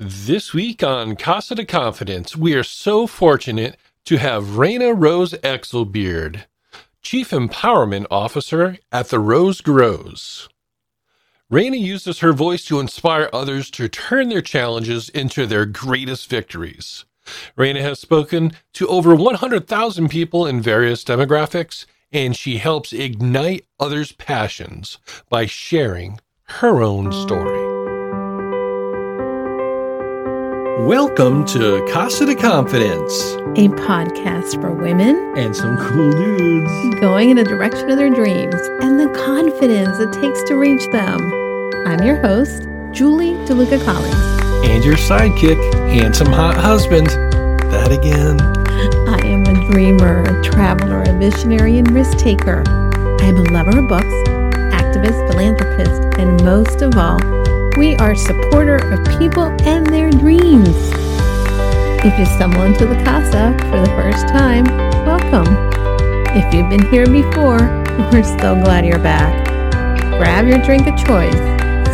This week on Casa de Confidence, we are so fortunate to have Raina Rose Exelbeard, Chief Empowerment Officer at the Rose Grows. Raina uses her voice to inspire others to turn their challenges into their greatest victories. Raina has spoken to over 100,000 people in various demographics, and she helps ignite others' passions by sharing her own story. Welcome to Casa de Confidence a podcast for women and some cool dudes. going in the direction of their dreams and the confidence it takes to reach them. I'm your host, Julie DeLuca Collins. And your sidekick, handsome hot husband. That again. I am a dreamer, a traveler, a visionary, and risk taker. I am a lover of books, activist, philanthropist, and most of all, we are a supporter of people and their dreams. If you stumble into the casa for the first time, welcome. If you've been here before, we're so glad you're back. Grab your drink of choice,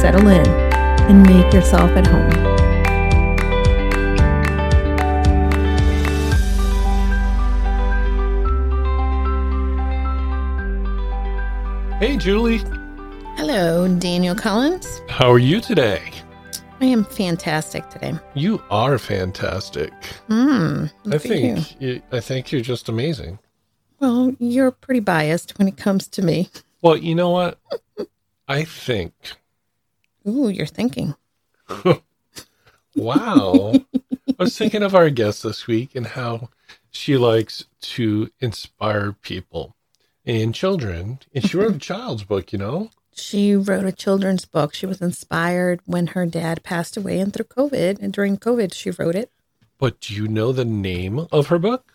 settle in, and make yourself at home. Hey, Julie. Hello, Daniel Collins. How are you today? I am fantastic today. You are fantastic. Mm, I at you. think you, I think you're just amazing. Well, you're pretty biased when it comes to me. Well, you know what? I think. Ooh, you're thinking. Wow. I was thinking of our guest this week and how she likes to inspire people and children. And she wrote a child's book, you know? She wrote a children's book. She was inspired when her dad passed away and through COVID. And during COVID, she wrote it. But do you know the name of her book?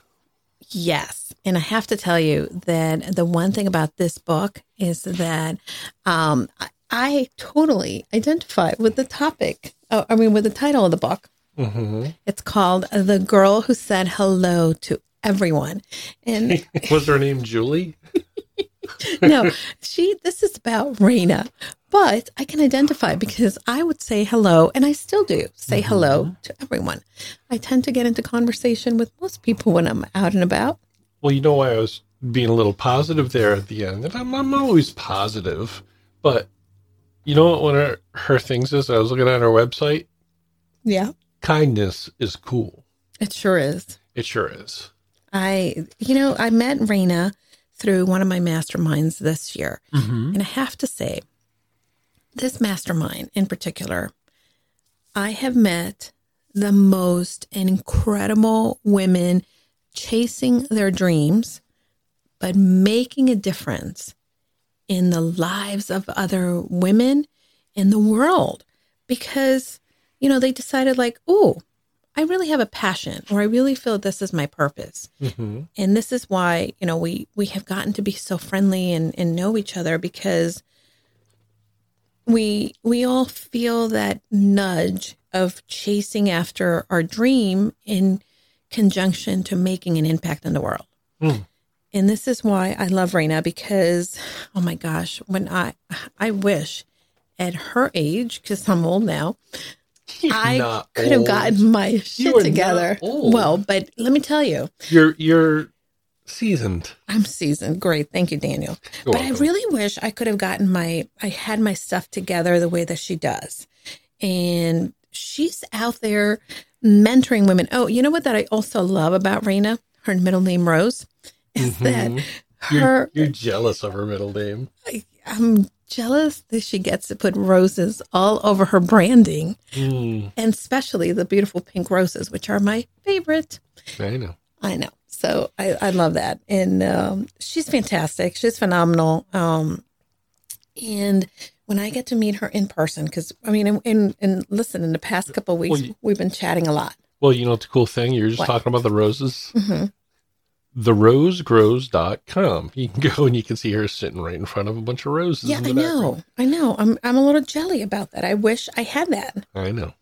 Yes. And I have to tell you that the one thing about this book is that um, I, totally identify with the topic. Oh, I mean, with the title of the book. hmm It's called The Girl Who Said Hello to Everyone. And Was her name Julie? no, she, this is about Raina, but I can identify because I would say hello, and I still do say mm-hmm. hello to everyone. I tend to get into conversation with most people when I'm out and about. Well, you know why I was being a little positive there at the end. And I'm, I'm always positive, but you know what one of her, her things is? I was looking at her website. Yeah, Kindness is cool. it sure is. It sure is. I, you know, I met Raina through one of my masterminds this year. Mm-hmm. And I have to say, this mastermind in particular, I have met the most incredible women chasing their dreams, but making a difference in the lives of other women in the world because, you know, they decided, like, oh, I really have a passion, or I really feel this is my purpose Mm-hmm. and this is why you know we we have gotten to be so friendly and and know each other because we we all feel that nudge of chasing after our dream in conjunction to making an impact in the world Mm. and this is why i love Raina because oh my gosh when i i wish at her age because i'm old now i could have gotten my shit together well but let me tell you You're you're seasoned. I'm seasoned. Great. Thank you, Daniel. You're but I really wish I could have gotten my, I had my stuff together the way that she does. And she's out there mentoring women. Oh, you know what that I also love about Raina? Her middle name Rose is that Mhm. You're, her, you're jealous of her middle name. I, I'm jealous that she gets to put roses all over her branding Mm, and especially the beautiful pink roses, which are my favorite. I know. I know. So I, I love that. And um, she's fantastic. She's phenomenal. Um, and when I get to meet her in person, because I mean, and, and, and listen, in the past couple of weeks, Well, you- we've been chatting a lot. Well, you know it's a cool thing? You're just What? talking about the roses. hmm therosegrows.com. You can go and you can see her sitting right in front of a bunch of roses. Yeah, in the I know. I know. I'm, I'm a little jelly about that. I wish I had that. I know.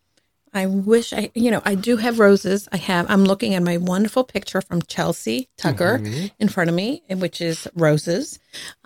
I wish I, you know, I do have roses. I have, I'm looking at my wonderful picture from Chelsea Tucker Mhm. in front of me, which is roses.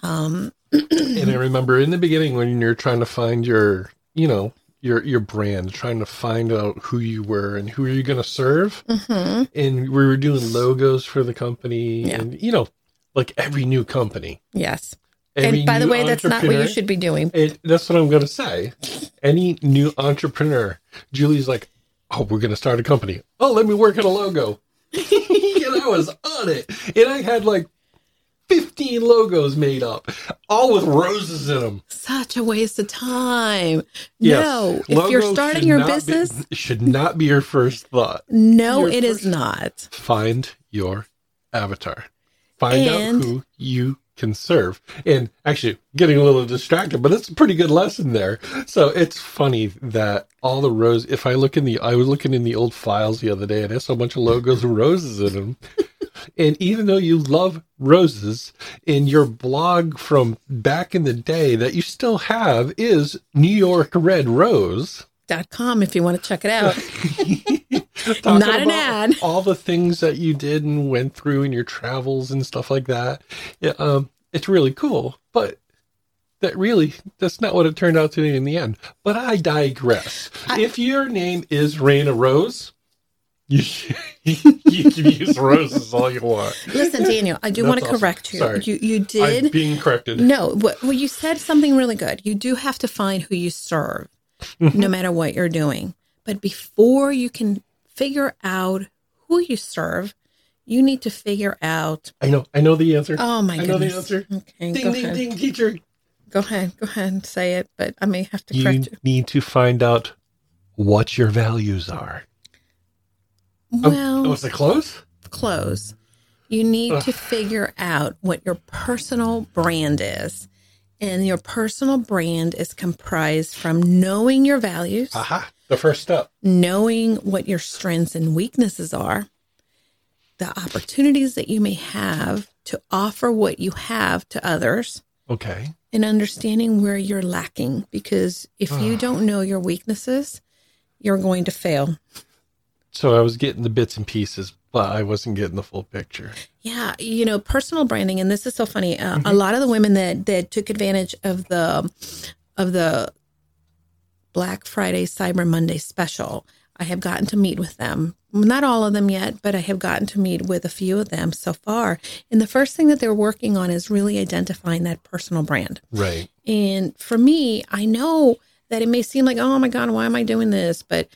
Um, And I remember in the beginning when you're trying to find your, you know, your your brand, trying to find out who you were and who are you going to serve. hmm And we were doing logos for the company, Yeah. and you know, like every new company. Yes. Every and by the way, that's not what you should be doing. It, that's what I'm going to say. Any new entrepreneur, Julie's like, oh, we're going to start a company. Oh, let me work on a logo. and I was on it. And I had like 15 logos made up, all with roses in them. Such a waste of time. Yes, No, if you're starting your business, be- business, should not be your first thought. no, your it is not. Find your avatar. Find And- out who you can serve. And actually, getting a little distracted, but it's a pretty good lesson there. So it's funny that all the rose. If I look in the, I was looking in the old files the other day, and there's so much of logos with roses in them. and even though you love roses, in your blog from back in the day that you still have is New York Red Rose. Dot com if you want to check it out. Not an ad. All the things that you did and went through in your travels and stuff like that. Yeah, um, it's really cool, but that really that's not what it turned out to be in the end. But I digress. I- if your name is Raina Rose, you you can use roses all you want. Listen, Daniel, I do want to awesome. correct you. Sorry. You you I'm did being corrected. no. Well, you said something really good. You do have to find who you serve, Mm-hmm. no matter what you're doing. But before you can figure out who you serve, you need to figure out. I know. I know the answer. Oh my god. I know the answer. Okay, ding ding ahead. ding, teacher. Go ahead. Go ahead and say it. But I may have to You correct you. need to find out what your values are. Oh, well, oh, was it close? close. You need to figure out what your personal brand is. And your personal brand is comprised from knowing your values, Aha, the first step. knowing what your strengths and weaknesses are, the opportunities that you may have to offer what you have to others, Okay. and understanding where you're lacking. Because if you don't know your weaknesses, you're going to fail. So I was getting the bits and pieces, but I wasn't getting the full picture. Yeah, you know, personal branding, and this is so funny. Uh, A lot of the women that that took advantage of the of the Black Friday Cyber Monday special, I have gotten to meet with them. Not all of them yet, but I have gotten to meet with a few of them so far. And the first thing that they're working on is really identifying that personal brand. Right. And for me, I know that it may seem like, oh my God, why am I doing this? But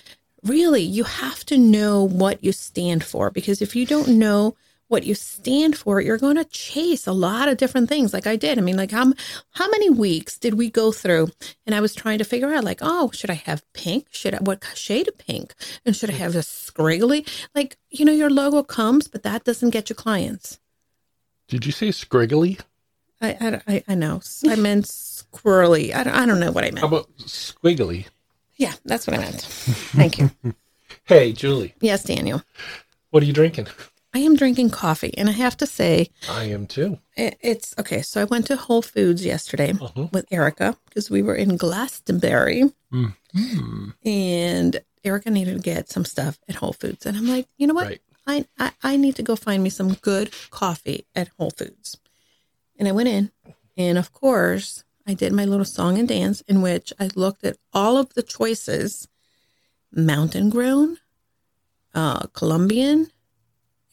really, you have to know what you stand for because if you don't know what you stand for, you're going to chase a lot of different things like I did. I mean, like how, how many weeks did we go through and I was trying to figure out like, oh, should I have pink? Should I, what shade of pink? And should I mm. have a scriggly? Like, you know, your logo comes, but that doesn't get you clients. Did you say scriggly? I, I, I- I know. I meant squirrely. I don't, I don't know what I meant. How about squiggly? Yeah, that's what I meant. Thank you. Hey, Julie, yes, Daniel. what are you drinking? I am drinking coffee, and I have to say, I am too. it- it's okay. So I went to Whole Foods yesterday Uh-huh. with Erica because we were in Glastonbury, Mm. and Erica needed to get some stuff at Whole Foods, and I'm like, you know what? Right. I, I I need to go find me some good coffee at Whole Foods, and I went in, and of course, I did my little song and dance in which I looked at all of the choices: mountain grown, uh, Colombian,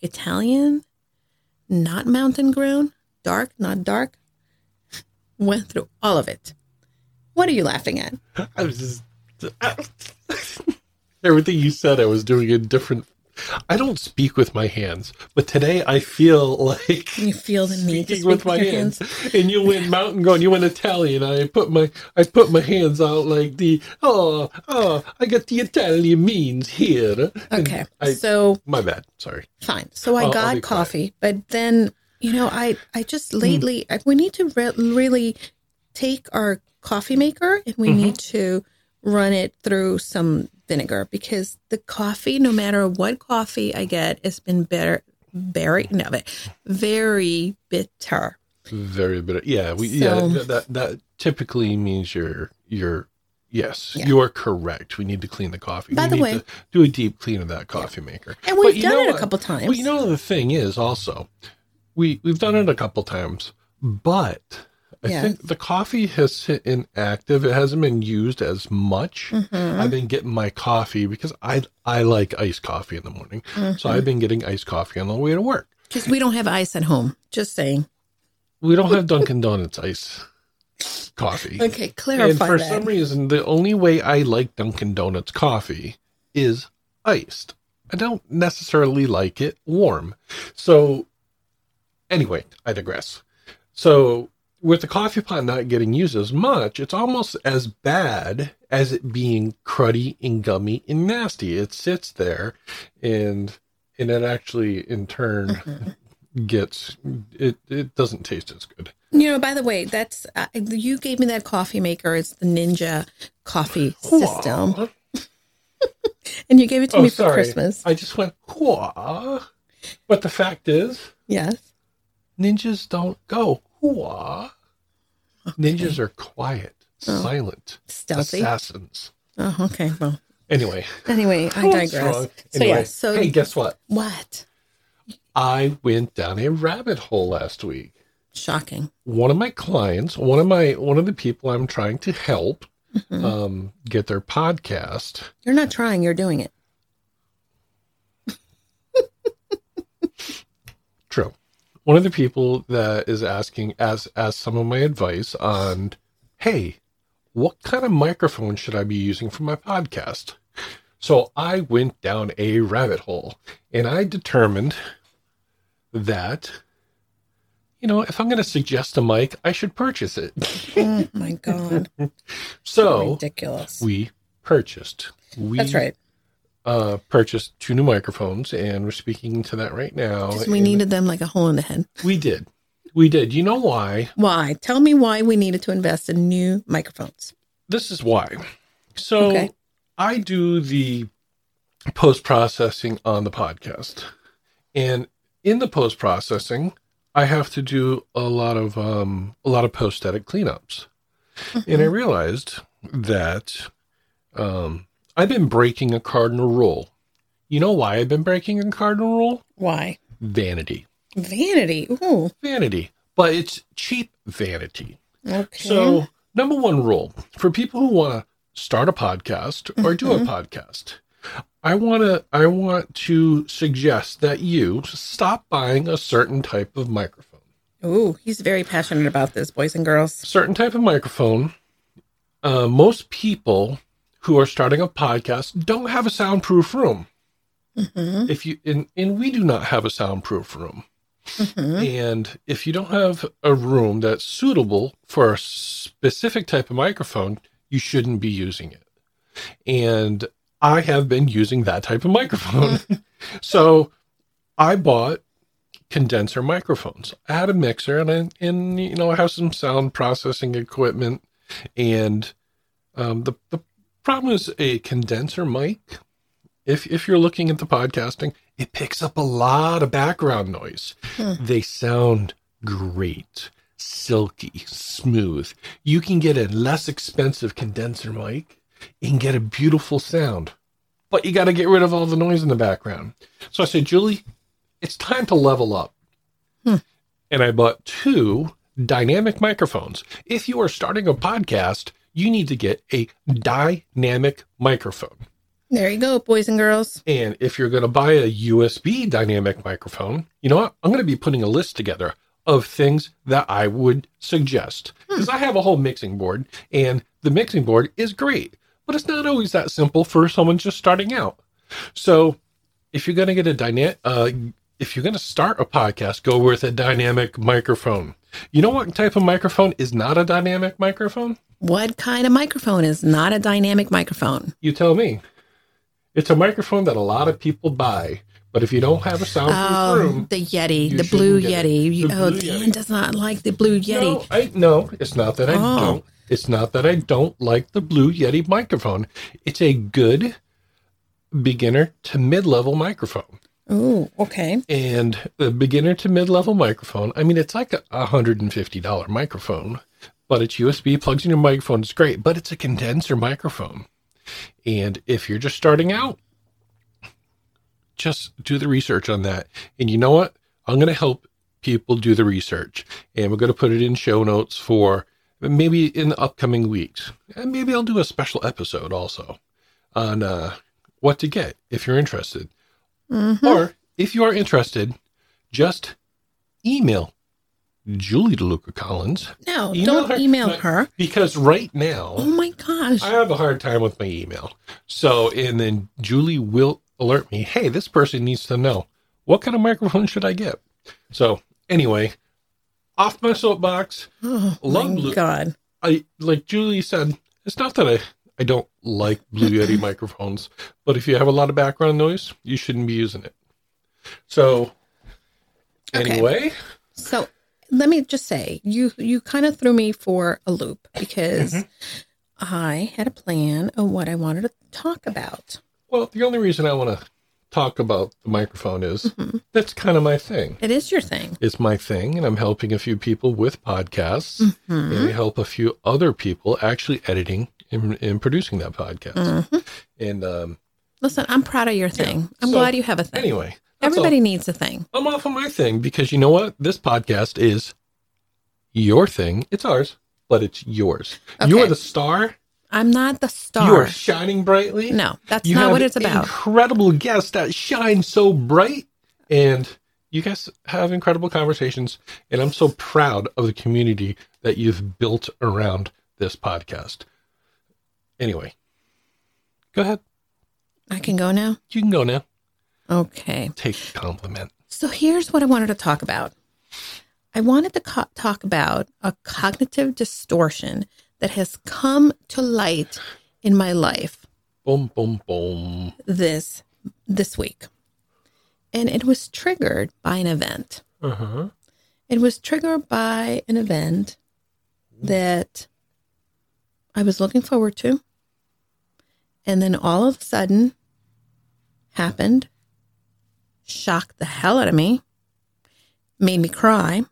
Italian, not mountain grown, dark, not dark. Went through all of it. What are you laughing at? I was just everything you said. I was doing in different. I don't speak with my hands, but today I feel like You feel the need to speak with my your hands. And you went mountain going. You went Italian. I put my I put my hands out like the oh oh I got the Italian means here. Okay, I, so my bad. Sorry. fine. So I I'll- I'll got quiet. coffee, but then you know, I I just hmm. lately I- we need to re- really take our coffee maker and we mm-hmm. need to run it through some vinegar because the coffee, no matter what coffee I get, it's been better, very no, very bitter. Very bit. Yeah. We So- yeah. That that typically means you're you're. Yes, Yeah. you are correct. We need to clean the coffee. By we the way- do a deep clean of that coffee maker. And we've done know it a what? couple times. Well, you know the thing is also, we we've done it a couple times, but I think the coffee has sit inactive. It hasn't been used as much. Mhm. I've been getting my coffee because I I like iced coffee in the morning. So Mm-hmm. I've been getting iced coffee on the way to work. Because we don't have ice at home. Just saying. We don't have Dunkin' Donuts ice coffee. Okay, clarify. and for that. some reason, the only way I like Dunkin' Donuts coffee is iced. I don't necessarily like it warm. So, anyway, I digress. So, with the coffee pot not getting used as much, it's almost as bad as it being cruddy and gummy and nasty. It sits there, and and it actually, in turn, Mm-hmm. gets it. It doesn't taste as good. You know, by the way, that's uh, you gave me that coffee maker. It's the Ninja coffee system, and you gave it to me for Christmas. I just went, Hooah. But the fact is, yes. ninjas don't go, Hooah. Ninjas are quiet, silent, Stealthy. assassins. Oh, okay. Well, Anyway, anyway, I digress. wrong? So Anyway, yeah. So hey, guess what? what? I went down a rabbit hole last week. Shocking. One of my clients, one of my one of the people I'm trying to help Mm-hmm. um, get their podcast. You're not trying. You're doing it. True. One of the people that is asking as as some of my advice on, hey, what kind of microphone should I be using for my podcast? So I went down a rabbit hole and I determined that, you know, if I'm going to suggest a mic, I should purchase it. Oh my god. So Ridiculous. we purchased. We That's right. Uh, purchased two new microphones, and we're speaking to that right now. we needed them like a hole in the head. We did. We did. You know why? Why? Tell me why we needed to invest in new microphones. This is why. So Okay. I do the post processing on the podcast. And in the post processing, I have to do a lot of um a lot of post edit cleanups. And I realized that um I've been breaking a cardinal rule. You know why I've been breaking a cardinal rule? Why? Vanity. Vanity. Ooh. Vanity. But it's cheap vanity. Okay. So, number one rule for people who want to start a podcast or do a Mm-hmm. podcast, I want to I want to suggest that you stop buying a certain type of microphone. Ooh, he's very passionate about this, boys and girls. Certain type of microphone. Uh, most people who are starting a podcast don't have a soundproof room. Mm-hmm. If you and, and we do not have a soundproof room. Mm-hmm. And if you don't have a room that's suitable for a specific type of microphone, you shouldn't be using it. And I have been using that type of microphone. so I bought condenser microphones. I had a mixer and I, and you know I have some sound processing equipment and um, the the problem is a condenser mic if if you're looking at the podcasting, it picks up a lot of background noise. They sound great, silky, smooth. You can get a less expensive condenser mic and get a beautiful sound. But you got to get rid of all the noise in the background. So I said, Julie, it's time to level up. Hmm. And I bought two dynamic microphones. If you are starting a podcast, you need to get a dynamic microphone. There you go, boys and girls. And if you're going to buy a USB dynamic microphone, you know what? I'm going to be putting a list together of things that I would suggest. Because I have a whole mixing board, and the mixing board is great, but it's not always that simple for someone just starting out. So if you're going to get a dynamic, uh, if you're going to start a podcast, go with a dynamic microphone. You know what type of microphone is not a dynamic microphone? What kind of microphone is not a dynamic microphone? You tell me. It's a microphone that a lot of people buy, but if you don't have a soundproof Oh, room, the Yeti, the blue. Yeti. You- The oh, blue Dan Yeti. does not like the blue Yeti. no, I no, it's not that I Oh. don't. It's not that I don't like the Blue Yeti microphone. It's a good beginner to mid-level microphone. Oh, okay. And the beginner to mid-level microphone, I mean, it's like a hundred and fifty dollar microphone, but it's USB, plugs in your microphone. It's great, but it's a condenser microphone. And if you're just starting out, just do the research on that. And you know what? I'm going to help people do the research. And we're going to put it in show notes for maybe in the upcoming weeks. And maybe I'll do a special episode also on uh, what to get if you're interested. Mhm. Or if you are interested, just email Julie DeLuca Collins No, Email don't her. email her. because right now Oh my gosh. I have a hard time with my email. So, and then Julie will alert me, hey, this person needs to know what kind of microphone should I get? So, anyway, off my soapbox. oh Love my Blue- god. I, like Julie said, it's not that I, I don't like Blue Yeti microphones, but if you have a lot of background noise, you shouldn't be using it. So, Okay. anyway, So let me just say, you you kind of threw me for a loop because Mm-hmm. I had a plan of what I wanted to talk about. well, the only reason I want to talk about the microphone is Mm-hmm. that's kind of my thing. It is your thing. It's my thing, and I'm helping a few people with podcasts, Mm-hmm. and I help a few other people actually editing and, and producing that podcast. Mm-hmm. And um, Listen, I'm proud of your thing. I'm So, glad you have a thing. anyway, Everybody needs a thing. I'm off on my thing because you know what? This podcast is your thing. It's ours, but it's yours. You are the star. I'm not the star. You are shining brightly. No, that's you not what it's about. Incredible guests that shine so bright, and you guys have incredible conversations. And I'm so proud of the community that you've built around this podcast. Anyway, go ahead. I can go now. You can go now. Okay. Take the compliment. So here's what I wanted to talk about. I wanted to co- talk about a cognitive distortion that has come to light in my life Boom, boom, boom. this this week. And it was triggered by an event. Uh huh. It was triggered by an event that I was looking forward to. And then all of a sudden happened, shocked the hell out of me, made me cry,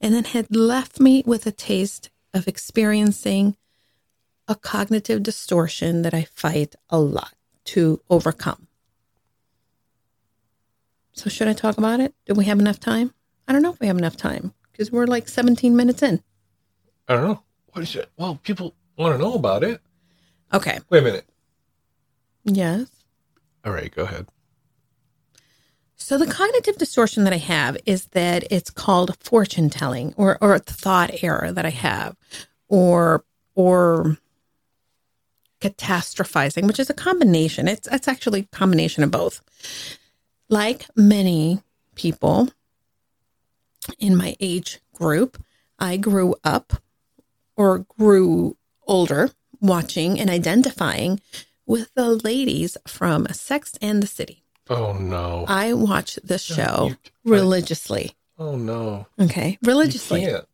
and then had left me with a taste of experiencing a cognitive distortion that I fight a lot to overcome. So, should I talk about it? Do we have enough time? I don't know if we have enough time because we're like 17 minutes in. I don't know. What is it? Well, people want to know about it. Okay. Wait a minute. Yes. All right, go ahead. So the cognitive distortion that I have is that it's called fortune telling or or thought error that I have or or catastrophizing, which is a combination. It's it's actually a combination of both. Like many people in my age group, I grew up or grew older watching and identifying with the ladies from Sex and the City. Oh no. I watch this show you- religiously. oh no. Okay, religiously. can't.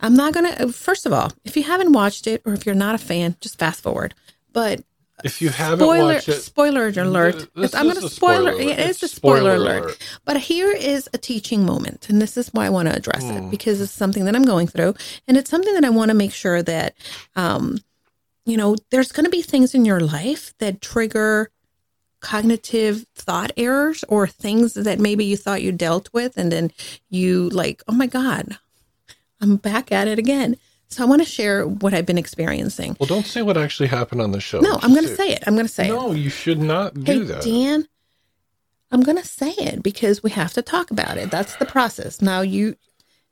I'm not gonna. First of all, if you haven't watched it or if you're not a fan, just fast forward. But If you haven't spoiler, watched it, spoiler alert. I'm gonna spoiler. spoiler alert. It is a spoiler, alert. alert. But here is a teaching moment, and this is why I want to address Hmm. it because it's something that I'm going through, and it's something that I want to make sure that, um, you know, there's going to be things in your life that trigger cognitive thought errors or things that maybe you thought you dealt with, and then you like, oh my god, I'm back at it again. So I want to share what I've been experiencing. well, don't say what actually happened on the show. No, I'm going to say it. I'm going to say it. No, you should not Hey, do that. Dan, I'm going to say it because we have to talk about it. That's the process. Now, you,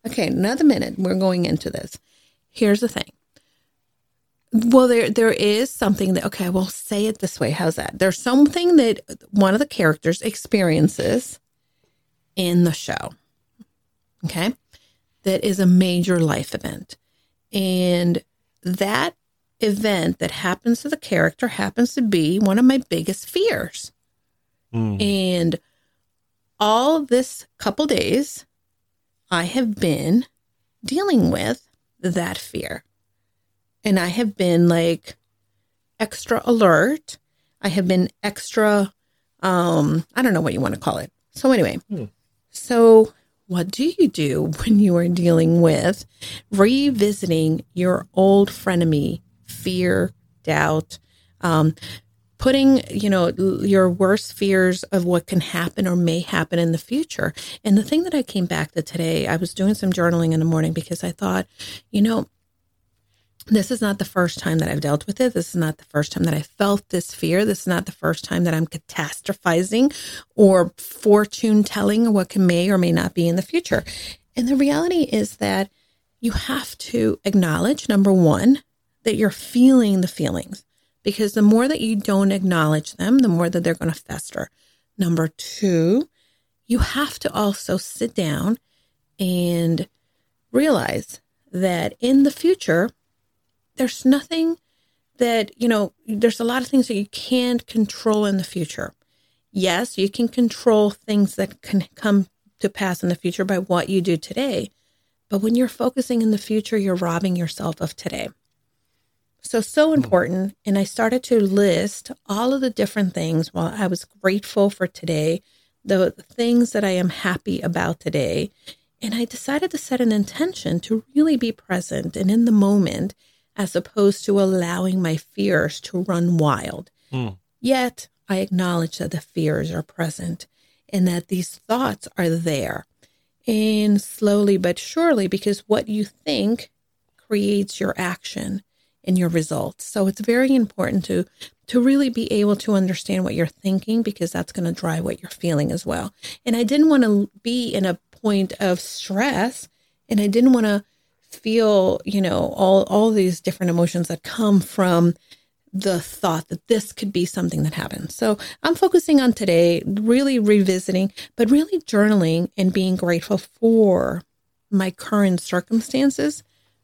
okay, another minute. We're going into this. Here's the thing. Well, there there is something that okay, well, say it this way. How's that? There's something that one of the characters experiences in the show. Okay, that is a major life event, and that event that happens to the character happens to be one of my biggest fears. Mm. And all this couple days, I have been dealing with that fear. And I have been like extra alert. I have been extra, um, I don't know what you want to call it. So, anyway, Hmm. so what do you do when you are dealing with revisiting your old frenemy, fear, doubt? Um, putting, you know, your worst fears of what can happen or may happen in the future. And the thing that I came back to today, I was doing some journaling in the morning because I thought, you know, this is not the first time that I've dealt with it. This is not the first time that I felt this fear. This is not the first time that I'm catastrophizing or fortune telling what can may or may not be in the future. And the reality is that you have to acknowledge number one, that you're feeling the feelings because the more that you don't acknowledge them, the more that they're going to fester. Number two, you have to also sit down and realize that in the future, there's nothing that, you know, there's a lot of things that you can't control in the future. Yes, you can control things that can come to pass in the future by what you do today. But when you're focusing in the future, you're robbing yourself of today. So, so hmm. important. And I started to list all of the different things while I was grateful for today, the things that I am happy about today. And I decided to set an intention to really be present and in the moment as opposed to allowing my fears to run wild. Mm. Yet I acknowledge that the fears are present and that these thoughts are there. And slowly but surely, because what you think creates your action and your results. So it's very important to to really be able to understand what you're thinking because that's going to drive what you're feeling as well. And I didn't want to be in a point of stress and I didn't want to feel, you know, all all these different emotions that come from the thought that this could be something that happens. So I'm focusing on today, really revisiting, but really journaling and being grateful for my current circumstances,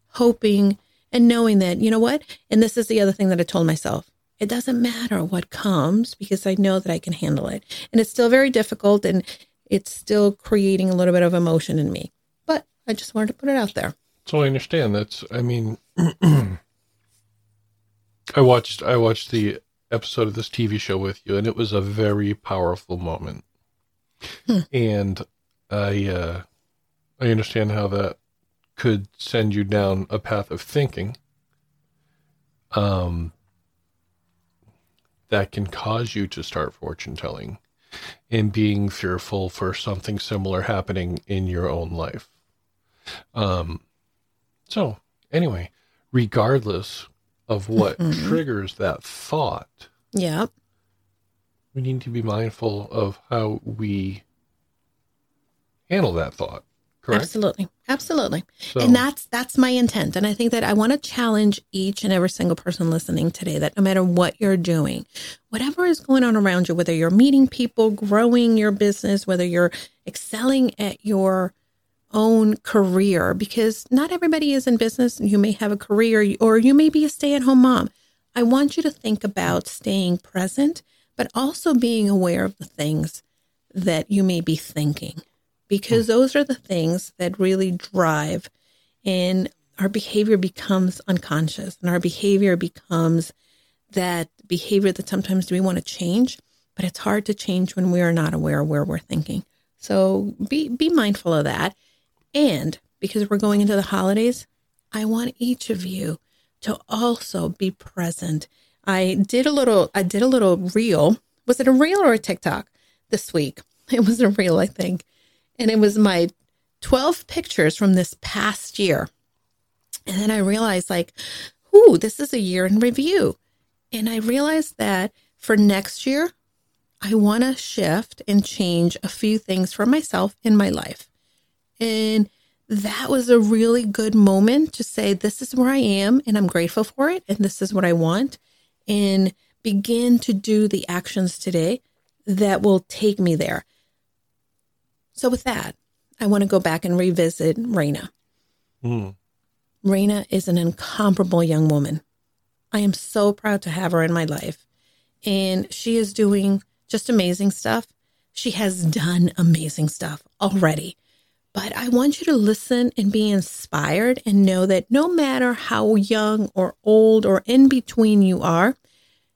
hoping and knowing that, you know what? And this is the other thing that I told myself. It doesn't matter what comes because I know that I can handle it. And it's still very difficult and it's still creating a little bit of emotion in me. But I just wanted to put it out there. So I understand. That's I mean I watched I watched the episode of this TV show with you and it was a very powerful moment. Hmm. And I uh I understand how that could send you down a path of thinking um that can cause you to start fortune telling and being fearful for something similar happening in your own life. Um so, anyway, regardless of what mm-hmm. triggers that thought, yeah, we need to be mindful of how we handle that thought. Correct? Absolutely. Absolutely. So, and that's that's my intent. And I think that I want to challenge each and every single person listening today that no matter what you're doing, whatever is going on around you, whether you're meeting people, growing your business, whether you're excelling at your own career because not everybody is in business. You may have a career or you may be a stay at home mom. I want you to think about staying present, but also being aware of the things that you may be thinking because those are the things that really drive and our behavior becomes unconscious and our behavior becomes that behavior that sometimes we want to change, but it's hard to change when we are not aware of where we're thinking. So be be mindful of that. And because we're going into the holidays, I want each of you to also be present. I did a little I did a little reel. Was it a reel or a TikTok this week? It was a reel, I think. And it was my 12 pictures from this past year. And then I realized like, ooh, this is a year in review. And I realized that for next year, I want to shift and change a few things for myself in my life. And that was a really good moment to say, this is where I am and I'm grateful for it. And this is what I want. And begin to do the actions today that will take me there. So, with that, I want to go back and revisit Raina. Mm. Raina is an incomparable young woman. I am so proud to have her in my life. And she is doing just amazing stuff. She has done amazing stuff already. But I want you to listen and be inspired and know that no matter how young or old or in between you are,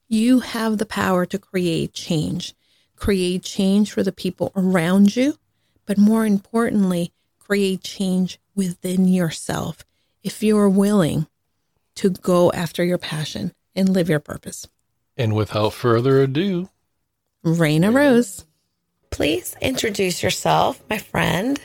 you have the power to create change. Create change for the people around you, but more importantly, create change within yourself if you are willing to go after your passion and live your purpose. And without further ado, Raina Rose. Please introduce yourself, my friend.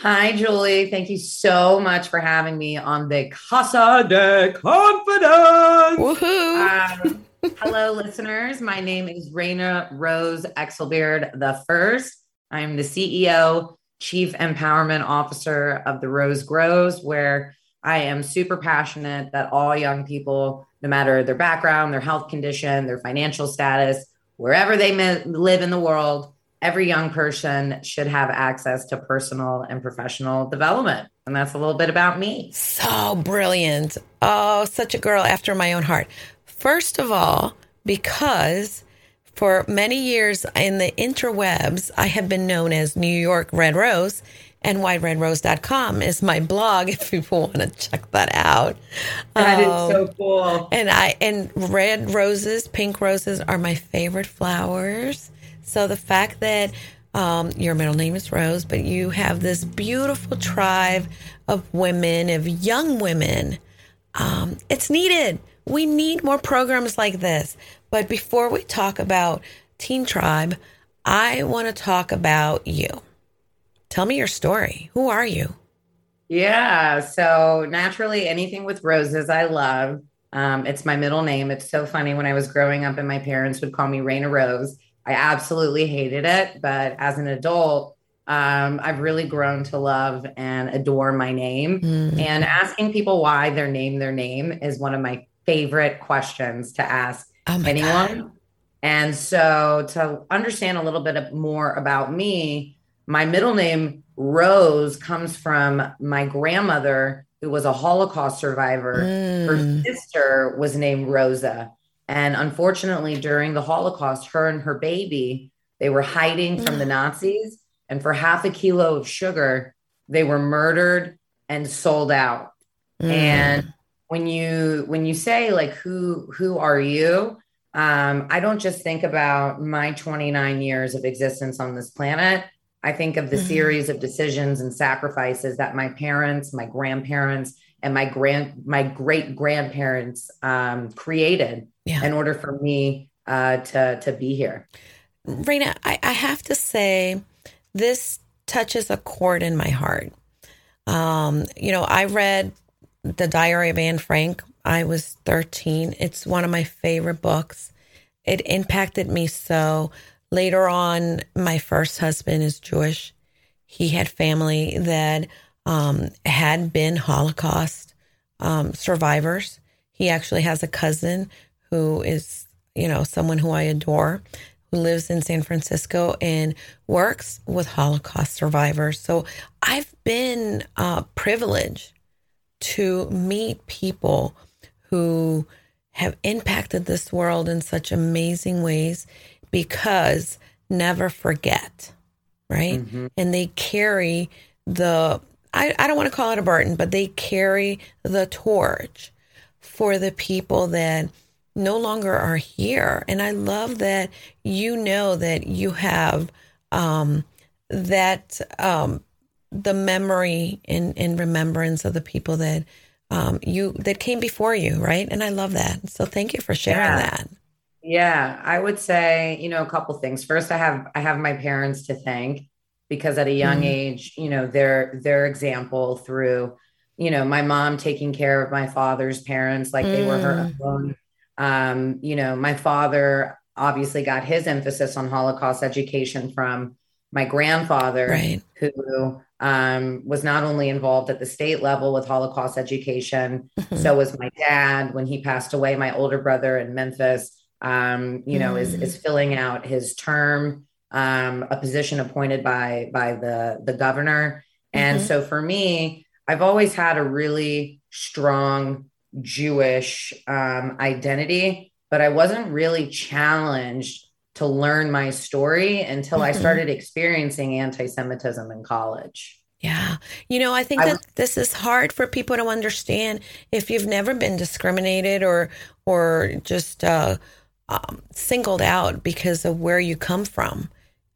Hi, Julie. Thank you so much for having me on the Casa de Confidence. Woohoo! Um, hello, listeners. My name is Raina Rose Exelbeard the First. I'm the CEO, Chief Empowerment Officer of the Rose Grows, where I am super passionate that all young people, no matter their background, their health condition, their financial status, wherever they live in the world, every young person should have access to personal and professional development. And that's a little bit about me. So brilliant. Oh, such a girl after my own heart. First of all, because for many years in the interwebs, I have been known as New York Red Rose and whiteredrose.com is my blog if people want to check that out. That um, is so cool. And I and red roses, pink roses are my favorite flowers. So the fact that um, your middle name is Rose, but you have this beautiful tribe of women, of young women, um, it's needed. We need more programs like this. But before we talk about Teen Tribe, I want to talk about you. Tell me your story. Who are you? Yeah. So naturally, anything with roses, I love. Um, it's my middle name. It's so funny when I was growing up and my parents would call me Raina Rose. I absolutely hated it. But as an adult, um, I've really grown to love and adore my name. Mm. And asking people why their name their name is one of my favorite questions to ask oh anyone. God. And so to understand a little bit more about me, my middle name, Rose, comes from my grandmother, who was a Holocaust survivor. Mm. Her sister was named Rosa. And unfortunately, during the Holocaust, her and her baby, they were hiding from the mm. Nazis. And for half a kilo of sugar, they were murdered and sold out. Mm. And when you when you say like who who are you um, i don't just think about my 29 years of existence on this planet I think of the mm-hmm. series of decisions and sacrifices that my parents, my grandparents, and my grand my great grandparents um, created yeah. in order for me uh, to to be here. Raina, I, I, have to say, this touches a chord in my heart. Um, you know, I read the Diary of Anne Frank. I was 13. It's one of my favorite books. It impacted me so. Later on, my first husband is Jewish. He had family that um, had been Holocaust um, survivors. He actually has a cousin who is, you know, someone who I adore, who lives in San Francisco and works with Holocaust survivors. So I've been uh, privileged to meet people who have impacted this world in such amazing ways because never forget, right? Mm-hmm. And they carry the, I, I don't want to call it a burden, but they carry the torch for the people that no longer are here. And I love that you know that you have um, that um, the memory and, and remembrance of the people that um, you that came before you, right? And I love that. So thank you for sharing yeah. that. Yeah, I would say, you know, a couple things. First, I have I have my parents to thank because at a young mm. age, you know, their their example through, you know, my mom taking care of my father's parents like mm. they were her mm. own. Um, you know, my father obviously got his emphasis on Holocaust education from my grandfather, right. who um, was not only involved at the state level with Holocaust education, mm-hmm. so was my dad when he passed away, my older brother in Memphis um, you know, mm. is is filling out his term, um, a position appointed by by the the governor. And mm-hmm. so for me, I've always had a really strong Jewish um, identity, but I wasn't really challenged to learn my story until mm-hmm. I started experiencing anti-Semitism in college. Yeah. You know, I think that this is hard for people to understand if you've never been discriminated or or just uh, um, singled out because of where you come from.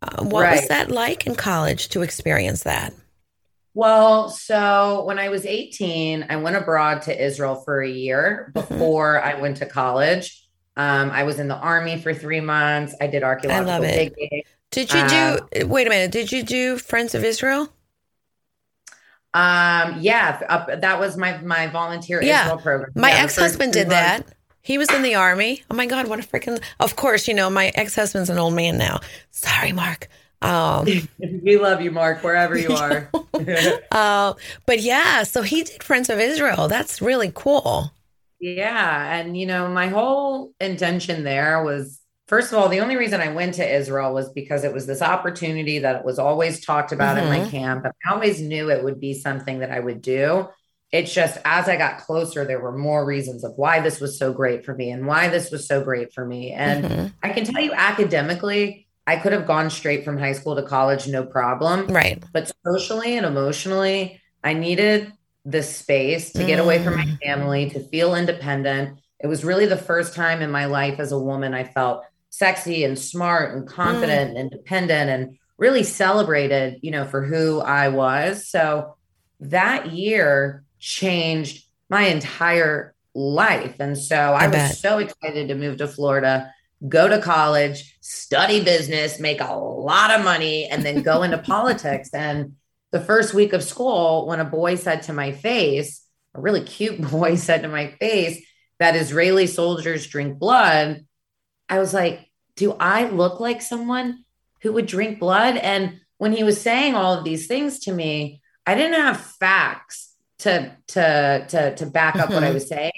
Uh, what right. was that like in college to experience that? Well, so when I was 18, I went abroad to Israel for a year mm-hmm. before. I went to college. Um, I was in the army for three months. I did archaeological I love it. digging. Did you do? wait a minute. Did you do Friends of Israel? Um, yeah, up, that was my my volunteer Yeah. Israel program. My Yeah, ex husband did that. He was in the army. Oh my God, what a freaking. Of course, you know, my ex husband's an old man now. Sorry, Mark. Um, We love you, Mark, wherever you are. uh, but yeah, so he did Friends of Israel. That's really cool. Yeah. And, you know, my whole intention there was first of all, the only reason I went to Israel was because it was this opportunity that was always talked about in my Mhm. camp. And I always knew it would be something that I would do. It's just as I got closer, there were more reasons of why this was so great for me and why this was so great for me. And Mhm. I can tell you academically, I could have gone straight from high school to college, no problem. Right. But socially and emotionally, I needed the space to get away from my Mm. family, to feel independent. It was really the first time in my life as a woman I felt sexy and smart and confident and independent and really celebrated, you know, for who I was. So that year changed my entire life. And so I, I was so excited to move to Florida, go to college, study business, make a lot of money, and then go into politics. And the first week of school, when a boy said to my face, a really cute boy said to my face, that Israeli soldiers drink blood, I was like, do I look like someone who would drink blood? And when he was saying all of these things to me, I didn't have facts to to to to back up what I was saying.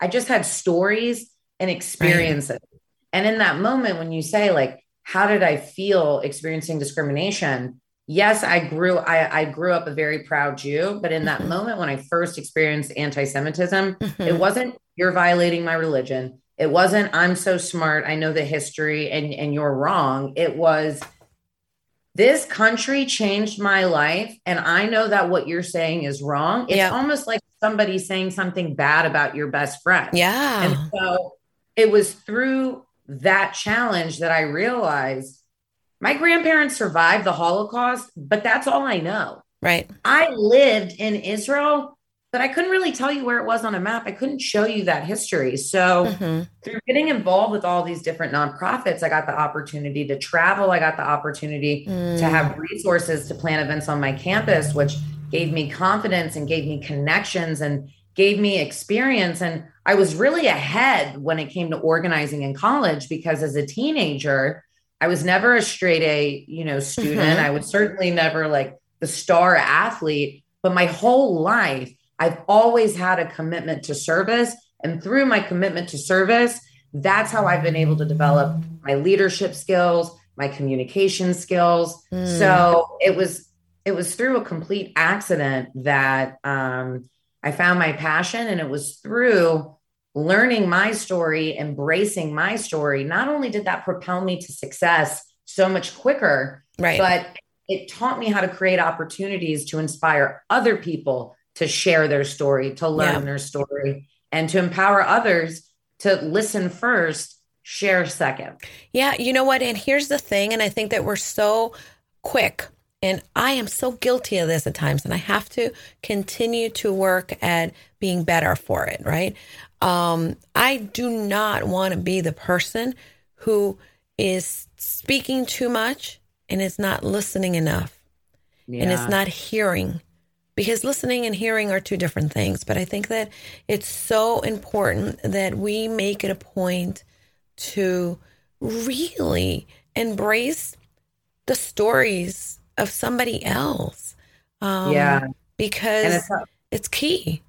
I just had stories and experiences. And in that moment, when you say like, how did I feel experiencing discrimination? Yes, I grew I, I grew up a very proud Jew, but in that Mhm. moment when I first experienced anti-Semitism, it wasn't you're violating my religion. It wasn't I'm so smart, I know the history and and you're wrong. It was this country changed my life and I know that what you're saying is wrong. It's Yeah. almost like somebody saying something bad about your best friend. Yeah. And so it was through that challenge that I realized my grandparents survived the Holocaust, but that's all I know. right. I lived in Israel, but I couldn't really tell you where it was on a map. I couldn't show you that history. So Mhm. through getting involved with all these different nonprofits, I got the opportunity to travel. I got the opportunity Mm. to have resources to plan events on my campus, which gave me confidence and gave me connections and gave me experience. And I was really ahead when it came to organizing in college because as a teenager, I was never a straight A, you know, student. Mhm. I was certainly never like the star athlete, but my whole life, I've always had a commitment to service. And through my commitment to service, that's how I've been able to develop my leadership skills, my communication skills. Mm. So it was it was through a complete accident that um, I found my passion, and it was through learning my story, embracing my story. Not only did that propel me to success so much quicker, Right. but it taught me how to create opportunities to inspire other people to share their story, to learn Yeah. their story, and to empower others to listen first, share second. Yeah, you know what? And here's the thing, and I think that we're so quick, and I am so guilty of this at times, and I have to continue to work at being better for it, right? Um, I do not want to be the person who is speaking too much and is not listening enough and is not hearing because listening and hearing are two different things. But I think that it's so important that we make it a point to really embrace the stories of somebody else. Um, yeah. Because it's, it's key.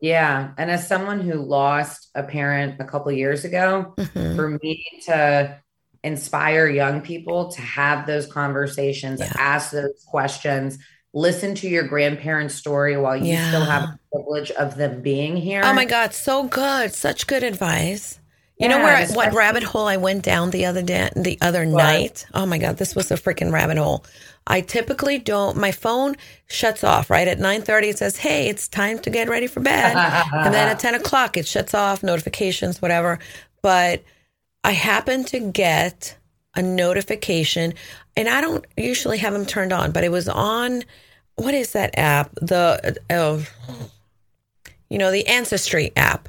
yeah. And as someone who lost a parent a couple years ago, Mhm. for me to inspire young people to have those conversations, Yeah. ask those questions, listen to your grandparents' story while you Yeah. still have the privilege of them being here. Oh my God, so good. Such good advice. You know where what rabbit hole I went down the other day, the other night? Oh my God, this was a freaking rabbit hole. I typically don't. My phone shuts off right at nine thirty. It says, "Hey, it's time to get ready for bed," and then at ten o'clock it shuts off, notifications, whatever. But I happen to get a notification, and I don't usually have them turned on, but it was on. What is that app? The uh, you know the Ancestry app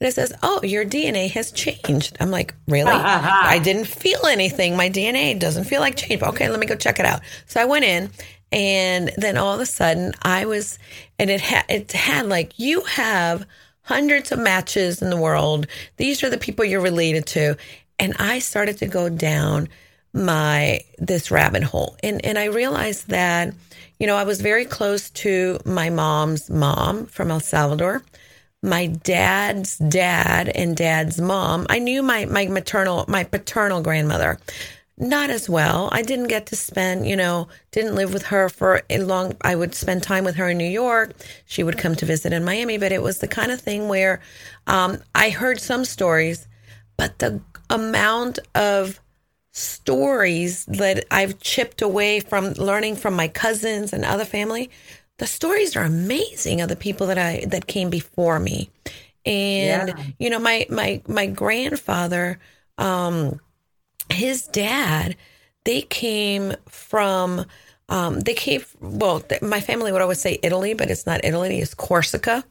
and it says, "Oh, your DNA has changed." I'm like, "Really? Uh-huh. I didn't feel anything. My DNA doesn't feel like change." Okay, let me go check it out. So I went in, and then all of a sudden, I was, and it had it had like you have hundreds of matches in the world. These are the people you're related to, and I started to go down my this rabbit hole, and and I realized that. You know, I was very close to my mom's mom from El Salvador my dad's dad and dad's mom. I knew my my maternal my paternal grandmother not as well. I didn't get to spend, you know, didn't live with her for a long I would spend time with her in New York. She would come to visit in Miami, but it was the kind of thing where um, I heard some stories, but the amount of stories that I've chipped away from learning from my cousins and other family the stories are amazing of the people that I that came before me. And yeah. you know, my my my grandfather, um, his dad, they came from um, they came well. My family would always say Italy, but it's not Italy; it's Corsica.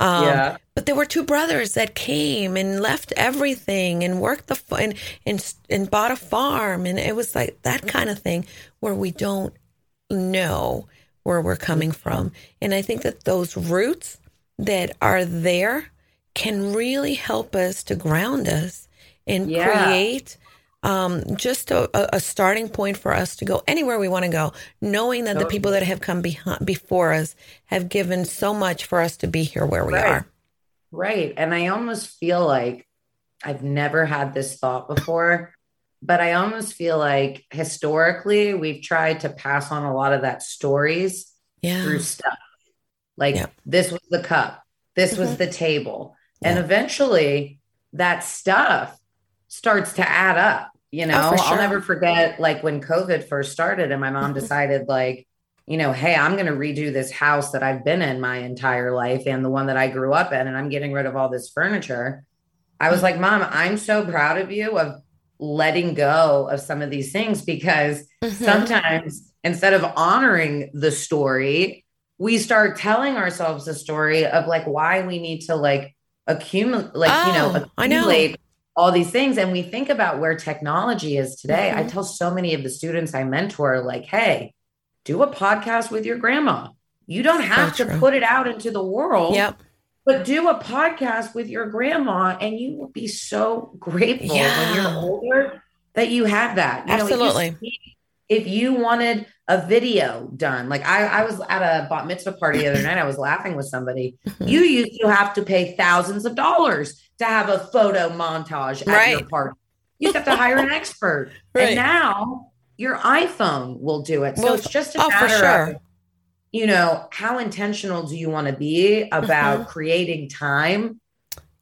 Um, yeah. But there were two brothers that came and left everything and worked the and, and and bought a farm, and it was like that kind of thing where we don't know where we're coming from. And I think that those roots that are there can really help us to ground us and yeah. create um, just a, a, starting point for us to go anywhere we want to go, knowing that the people that have come behind, before us have given so much for us to be here where we right. are. Right. And I almost feel like I've never had this thought before, but I almost feel like historically we've tried to pass on a lot of that stories yeah. through stuff. Like yeah. this was the cup, this mm-hmm. was the table. Yeah. And eventually that stuff starts to add up. You oh, know, oh, sure. I'll never forget like when COVID first started and my mom mm-hmm. decided, like, you know, hey, I'm going to redo this house that I've been in my entire life and the one that I grew up in, and I'm getting rid of all this furniture. I was like, Mom, I'm so proud of you of letting go of some of these things because mm-hmm. sometimes instead of honoring the story, we start telling ourselves a story of like why we need to like accumulate, like, oh, you know, oh, accumulate all these things. And we think about where technology is today. Mm-hmm. I tell so many of the students I mentor, like, hey, do a podcast with your grandma. You don't have so to true. put it out into the world. Yep but do a podcast with your grandma and you will be so grateful yeah. when you're older that you have that. You Absolutely. Know, if you wanted a video done, like I, I was at a bat mitzvah party the other night, I was laughing with somebody. Mm-hmm. You used to have to pay thousands of dollars to have a photo montage at right. your party. You have to hire an expert. Right. And now your iPhone will do it. So well, it's just a oh, matter sure. of you know, how intentional do you want to be about mm-hmm. creating time?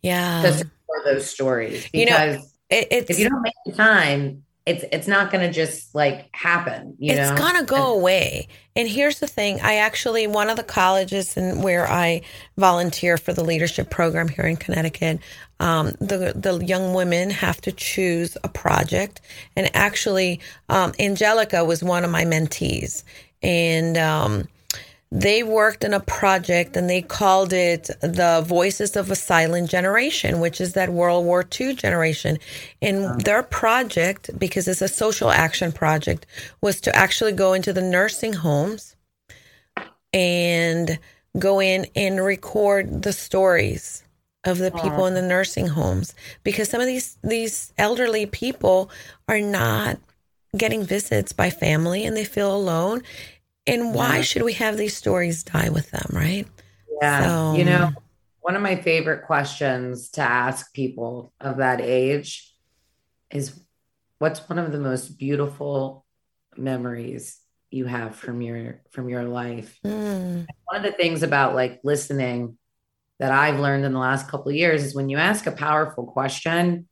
Yeah. To support those stories. Because you know, it, if you don't make the time, it's it's not going to just like happen you it's know? going to go away and here's the thing i actually one of the colleges and where i volunteer for the leadership program here in connecticut um, the the young women have to choose a project and actually um, angelica was one of my mentees and um, they worked in a project and they called it the Voices of a Silent Generation, which is that World War II generation. And their project, because it's a social action project, was to actually go into the nursing homes and go in and record the stories of the people in the nursing homes. Because some of these these elderly people are not getting visits by family and they feel alone and why should we have these stories die with them, right? Yeah. So, you know, one of my favorite questions to ask people of that age is what's one of the most beautiful memories you have from your from your life? Mm. One of the things about like listening that I've learned in the last couple of years is when you ask a powerful question,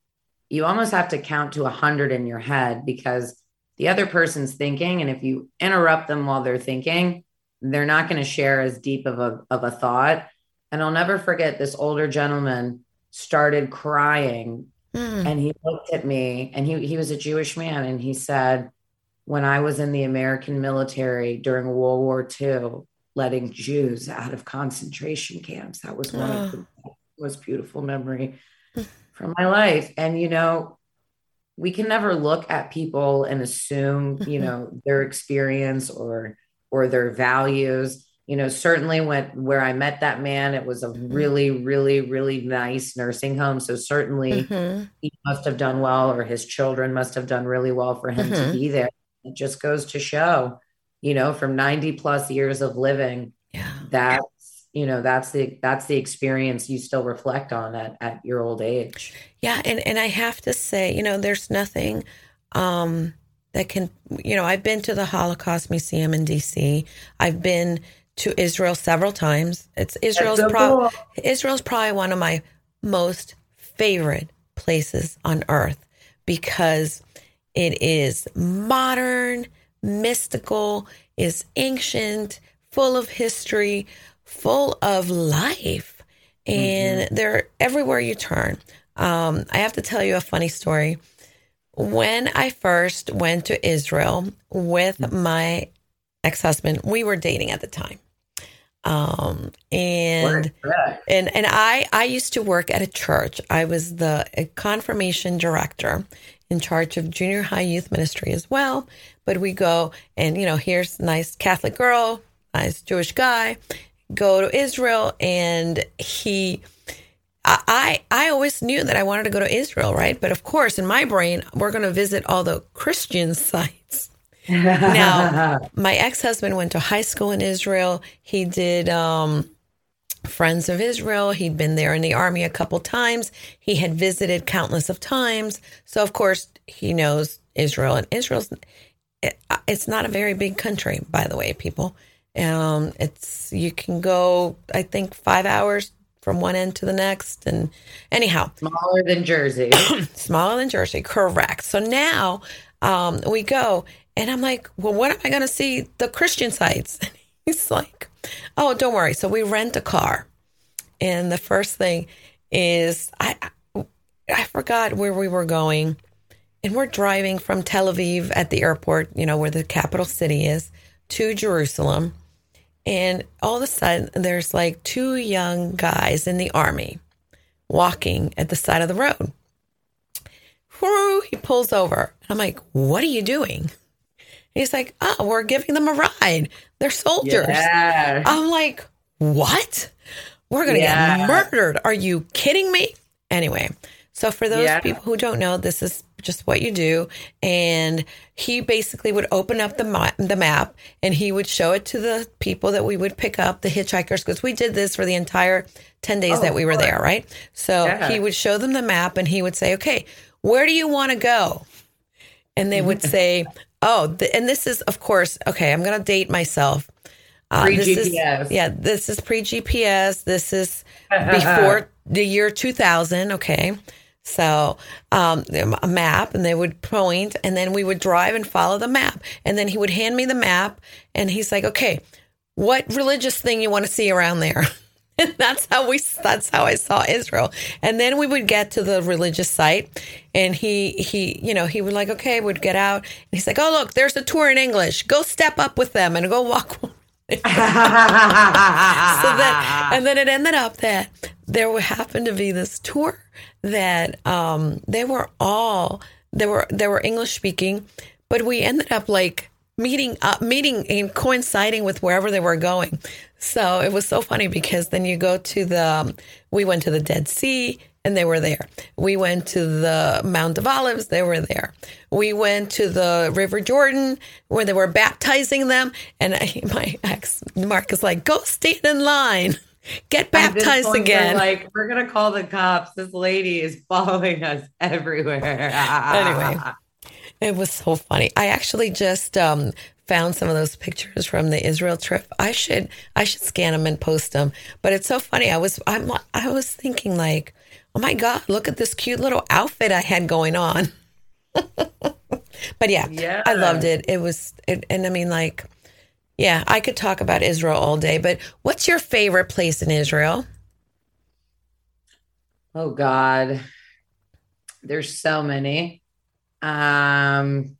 you almost have to count to a hundred in your head because the other person's thinking. And if you interrupt them while they're thinking, they're not going to share as deep of a, of a thought. And I'll never forget this older gentleman started crying mm. and he looked at me and he, he was a Jewish man. And he said, when I was in the American military during World War II, letting Jews out of concentration camps, that was one of the most beautiful memory from my life. And you know, we can never look at people and assume, you know, their experience or or their values. You know, certainly when where I met that man, it was a Mhm. really, really, really nice nursing home. So certainly Mhm. he must have done well, or his children must have done really well for him Mhm. to be there. It just goes to show, you know, from 90 plus years of living, Yeah. that's you know, that's the that's the experience you still reflect on at, at your old age. Yeah, and and I have to say, you know, there's nothing um that can you know, I've been to the Holocaust Museum in DC. I've been to Israel several times. It's Israel's so pro- cool. Israel's probably one of my most favorite places on earth because it is modern, mystical, is ancient, full of history, full of life. And they're everywhere you turn. Um, I have to tell you a funny story. When I first went to Israel with my ex husband, we were dating at the time. Um, and and and I I used to work at a church. I was the confirmation director in charge of junior high youth ministry as well. But we go and you know here's nice Catholic girl, nice Jewish guy, go to Israel, and he. I, I always knew that I wanted to go to Israel, right? But of course, in my brain, we're going to visit all the Christian sites. Now, my ex husband went to high school in Israel. He did um, Friends of Israel. He'd been there in the army a couple times. He had visited countless of times. So, of course, he knows Israel. And Israel's it, it's not a very big country, by the way, people. Um, it's you can go, I think, five hours from one end to the next. And anyhow, Smaller than Jersey. smaller than Jersey. Correct. So now um, we go, and I'm like, well, when am I going to see the Christian sites? And he's like, oh, don't worry. So we rent a car, and the first thing is I I forgot where we were going, and we're driving from Tel Aviv at the airport, you know, where the capital city is, to Jerusalem. And all of a sudden, there's like two young guys in the army walking at the side of the road. Whoo, he pulls over. I'm like, what are you doing? He's like, oh, we're giving them a ride. They're soldiers. Yeah. I'm like, what? We're going to Yeah. get murdered. Are you kidding me? Anyway, so for those Yeah. people who don't know, this is just what you do. And he basically would open up the, ma- the map and he would show it to the people that we would pick up, the hitchhikers, because we did this for the entire 10 days Oh, that we were there, right? So Yeah. he would show them the map and he would say, okay, where do you want to go? And they would say, oh, th- and this is, of course, okay, I'm going to date myself. Uh, this is- Pre-GPS. yeah, this is pre GPS. This is uh, uh, uh. before the year 2000. Okay. So, um, a map, and they would point, and then we would drive and follow the map. And then he would hand me the map, and he's like, okay, what religious thing you want to see around there? And that's how we that's how I saw Israel. And then we would get to the religious site and he he you know, he would like, okay, would get out and he's like, Oh look, there's a tour in English. Go step up with them and go walk so then and then it ended up that there would happen to be this tour that um they were all they were they were english speaking but we ended up like meeting up meeting and coinciding with wherever they were going. So it was so funny because then you go to the um, we went to the dead sea and they were there. We went to the mount of olives they were there. We went to the river jordan where they were baptizing them. And I, my ex mark is like go stand in line get baptized point, again Like, we're gonna call the cops. This lady is following us everywhere. Anyway. It was so funny. I actually just um, found some of those pictures from the Israel trip. I should I should scan them and post them. But it's so funny. I was I'm I was thinking like, oh my god, look at this cute little outfit I had going on. but yeah, Yeah. I loved it. It was it, and I mean like, yeah, I could talk about Israel all day. But what's your favorite place in Israel? Oh God. There's so many. Um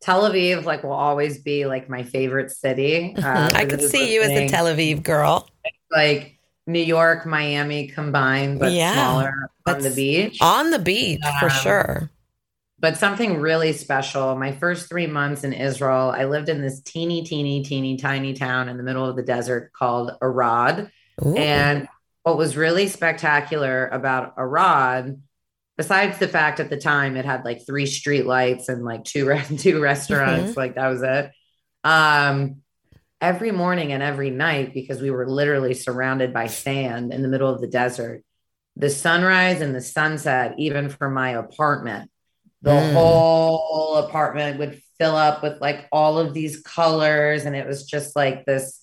Tel Aviv like will always be like my favorite city. Uh, I could see you as a. Tel Aviv girl. like New York, Miami combined, but Yeah, smaller on the beach. On the beach, for Um, sure. But something really special. My first three months in Israel, I lived in this teeny, teeny, teeny, tiny town in the middle of the desert called Arad. Ooh. And what was really spectacular about Arad, besides the fact at the time it had like three street lights and like two two restaurants, like that was it. Um, every morning and every night, because we were literally surrounded by sand in the middle of the desert, the sunrise and the sunset, even from my apartment, the Mm. whole apartment would fill up with like all of these colors, and it was just like this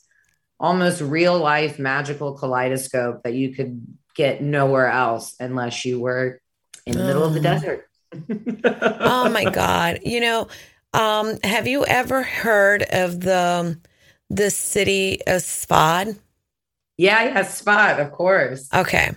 almost real life magical kaleidoscope that you could get nowhere else unless you were in the middle of the desert. oh my god you know um have you ever heard of the the city of Sfad? Yeah, yeah, spot, of course. Okay.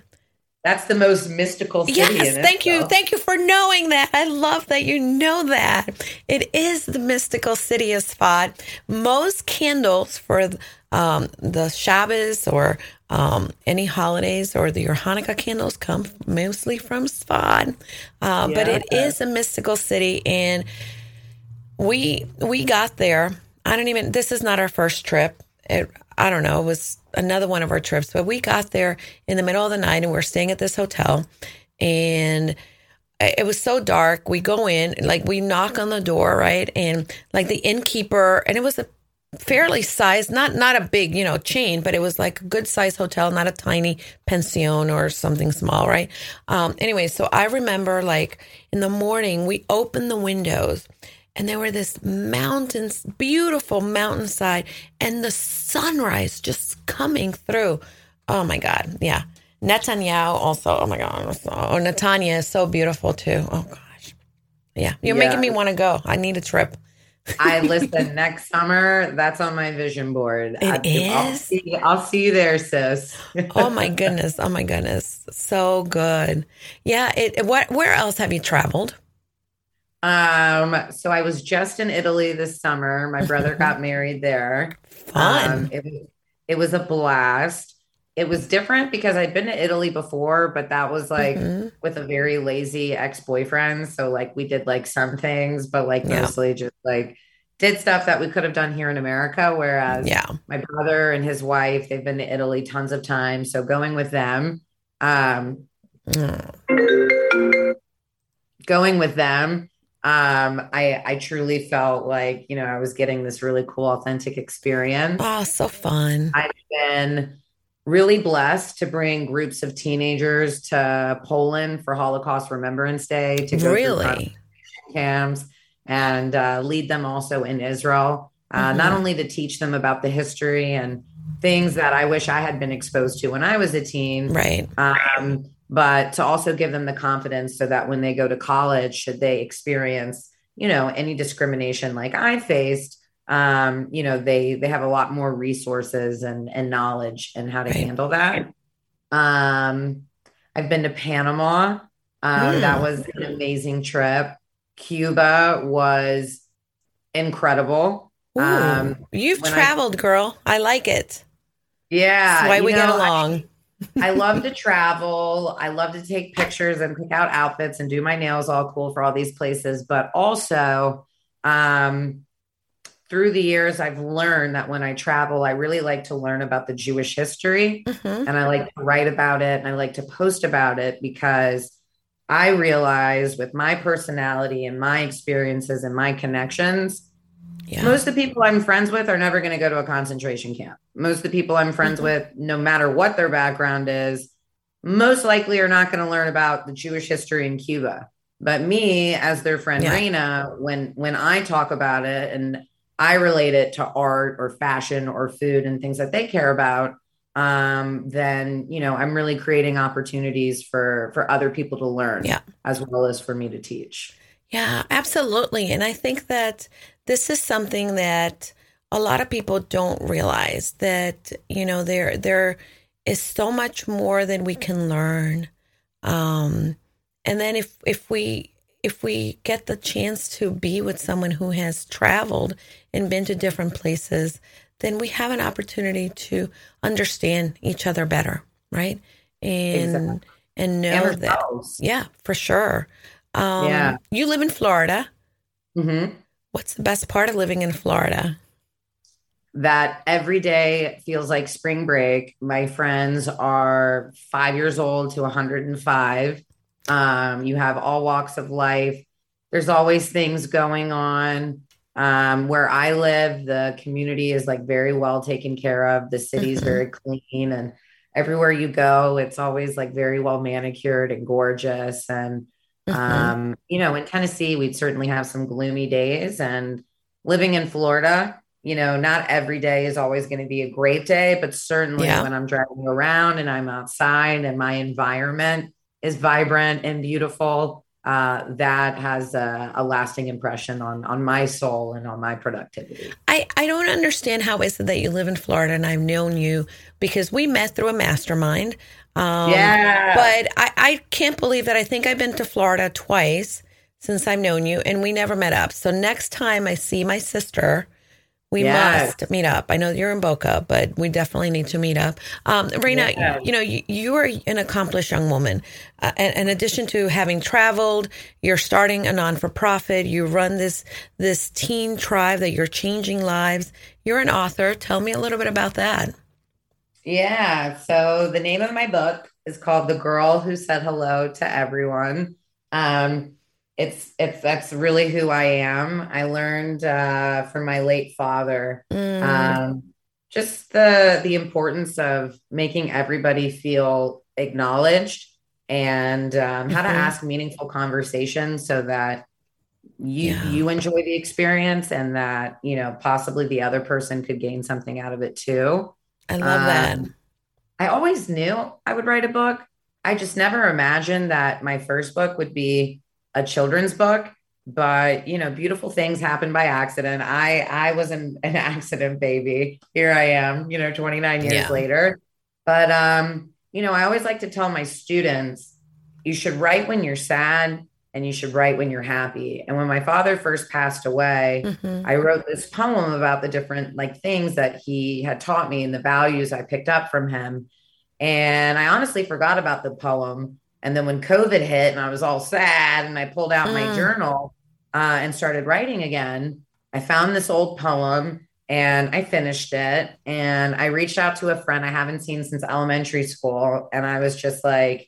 That's the most mystical city. Yes, thank you. Thank you for knowing that. I love that you know that. It is the mystical city of Sfad. Most candles for um, the Shabbos or um, any holidays or the, your Hanukkah candles come mostly from Sfad. Uh, But it Yeah. is a mystical city. And we we got there. I don't even. This is not our first trip. It, I don't know. It was another one of our trips, but we got there in the middle of the night, and we are staying at this hotel, and it was so dark. We go in, like we knock on the door, right, and like the innkeeper, and it was a fairly sized, not not a big, you know, chain, but it was like a good sized hotel, not a tiny pension or something small, right? Um, anyway, so I remember like in the morning we opened the windows and there were this mountains, beautiful mountainside, and the sunrise just coming through. Oh my God, yeah. Netanyahu also. Oh my God. Oh, Netanya is so beautiful too. Oh gosh, yeah. You're Yeah. making me want to go. I need a trip. I listen next summer. That's on my vision board. It I, I'll see, I'll see you there, sis. Oh my goodness. Oh my goodness. So good. Yeah. It. What? Where else have you traveled? Um, so I was just in Italy this summer. My brother got married there. Fun. Um, it it was a blast. It was different because I'd been to Italy before, but that was like Mhm. with a very lazy ex-boyfriend. So like we did like some things, but like Yeah. mostly just like did stuff that we could have done here in America. Whereas Yeah. my brother and his wife, they've been to Italy tons of times. So going with them, um, Mm. going with them, um, I I truly felt like, you know, I was getting this really cool, authentic experience. Oh, so fun. I've been really blessed to bring groups of teenagers to Poland for Holocaust Remembrance Day to go Really? camps and uh, lead them also in Israel. Uh, Not Mhm. only to teach them about the history and things that I wish I had been exposed to when I was a teen, Right. um, but to also give them the confidence so that when they go to college, should they experience, you know, any discrimination like I faced, um, you know, they they have a lot more resources and and knowledge and how to Right. handle that. Um, I've been to Panama. Um, Hmm. That was an amazing trip. Cuba was incredible. Ooh, Um, You've when I- traveled, girl. I like it. Yeah, That's why we get know, I- along. I love to travel. I love to take pictures and pick out outfits and do my nails all cool for all these places. But also, um, through the years, I've learned that when I travel, I really like to learn about the Jewish history Mhm. and I like to write about it and I like to post about it because I realize with my personality and my experiences and my connections, Yeah. most of the people I'm friends with are never going to go to a concentration camp. Most of the people I'm friends Mhm. with, no matter what their background is, most likely are not going to learn about the Jewish history in Cuba. But me, as their friend Yeah. Raina, when when I talk about it and I relate it to art or fashion or food and things that they care about, um, then you know I'm really creating opportunities for for other people to learn, Yeah. as well as for me to teach. Yeah, absolutely. And I think that this is something that a lot of people don't realize that, you know, there there is so much more than we can learn. Um and then if if we if we get the chance to be with someone who has traveled and been to different places, then we have an opportunity to understand each other better. right? And Exactly. and know And that yeah, for sure. Um, Yeah. You live in Florida. Mhm. What's the best part of living in Florida? that every day feels like spring break. My friends are five years old to 105. Um, you have all walks of life. There's always things going on. Um, where I live, the community is like very well taken care of. The city's Mhm. very clean, and everywhere you go, it's always like very well manicured and gorgeous. And Mhm. um, you know, in Tennessee, we'd certainly have some gloomy days. And living in Florida, you know, not every day is always going to be a great day, but certainly Yeah. when I'm driving around and I'm outside and my environment is vibrant and beautiful, uh, that has a, a lasting impression on on my soul and on my productivity. I, I don't understand how is it that you live in Florida and I've known you because we met through a mastermind. Um, yeah, But I, I can't believe that I think I've been to Florida twice since I've known you and we never met up. So next time I see my sister, we Yes. must meet up. I know you're in Boca, but we definitely need to meet up. Um, Reina, Yes. you know, you, you are an accomplished young woman. Uh, and in addition to having traveled, you're starting a non for profit. You run this this teen tribe that you're changing lives. You're an author. Tell me a little bit about that. Yeah. So the name of my book is called The Girl Who Said Hello to Everyone. Um, it's it's that's really who I am. I learned uh, from my late father Mm, um, just the the importance of making everybody feel acknowledged and um, how to Mhm. ask meaningful conversations so that you Yeah. you enjoy the experience and that you know possibly the other person could gain something out of it too. I love that. Um, I always knew I would write a book. I just never imagined that my first book would be a children's book. But you know, beautiful things happen by accident. I I was an, an accident baby. Here I am, you know, 29 years Yeah. later. But um, you know, I always like to tell my students, you should write when you're sad and you should write when you're happy. And when my father first passed away, Mhm. I wrote this poem about the different like things that he had taught me and the values I picked up from him. And I honestly forgot about the poem. And then when COVID hit and I was all sad and I pulled out my Mm. journal uh, and started writing again, I found this old poem and I finished it. And I reached out to a friend I haven't seen since elementary school. And I was just like,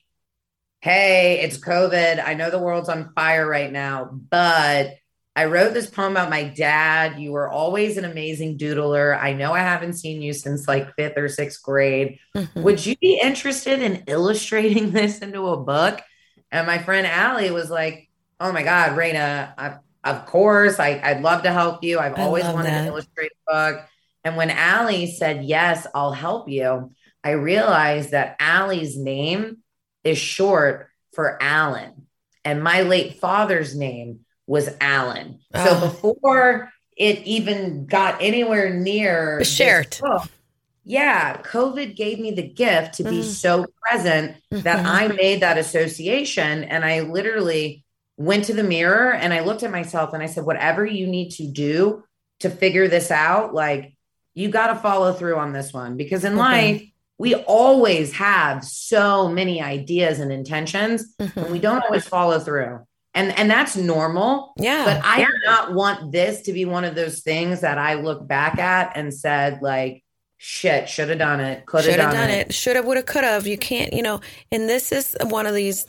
hey, it's COVID. I know the world's on fire right now, but I wrote this poem about my dad. You were always an amazing doodler. I know I haven't seen you since like fifth or sixth grade. Mhm. Would you be interested in illustrating this into a book? And my friend Allie was like, Oh my God, Raina, I, of course, I, I'd love to help you. I've I always wanted that. to illustrate a book. And when Allie said, Yes, I'll help you, I realized that Allie's name is short for Alan. And my late father's name was Alan. So Oh. before it even got anywhere near Shared. book, yeah, COVID gave me the gift to be Mm. so present that Mhm. I made that association. And I literally went to the mirror and I looked at myself and I said, whatever you need to do to figure this out, like you got to follow through on this one because in Okay. life, we always have so many ideas and intentions Mhm. and we don't always follow through. And and that's normal. Yeah. But I do not want this to be one of those things that I look back at and said, like, shit, should have done it, could have have done, done it. it, should have, would have, could have. You can't, you know, and this is one of these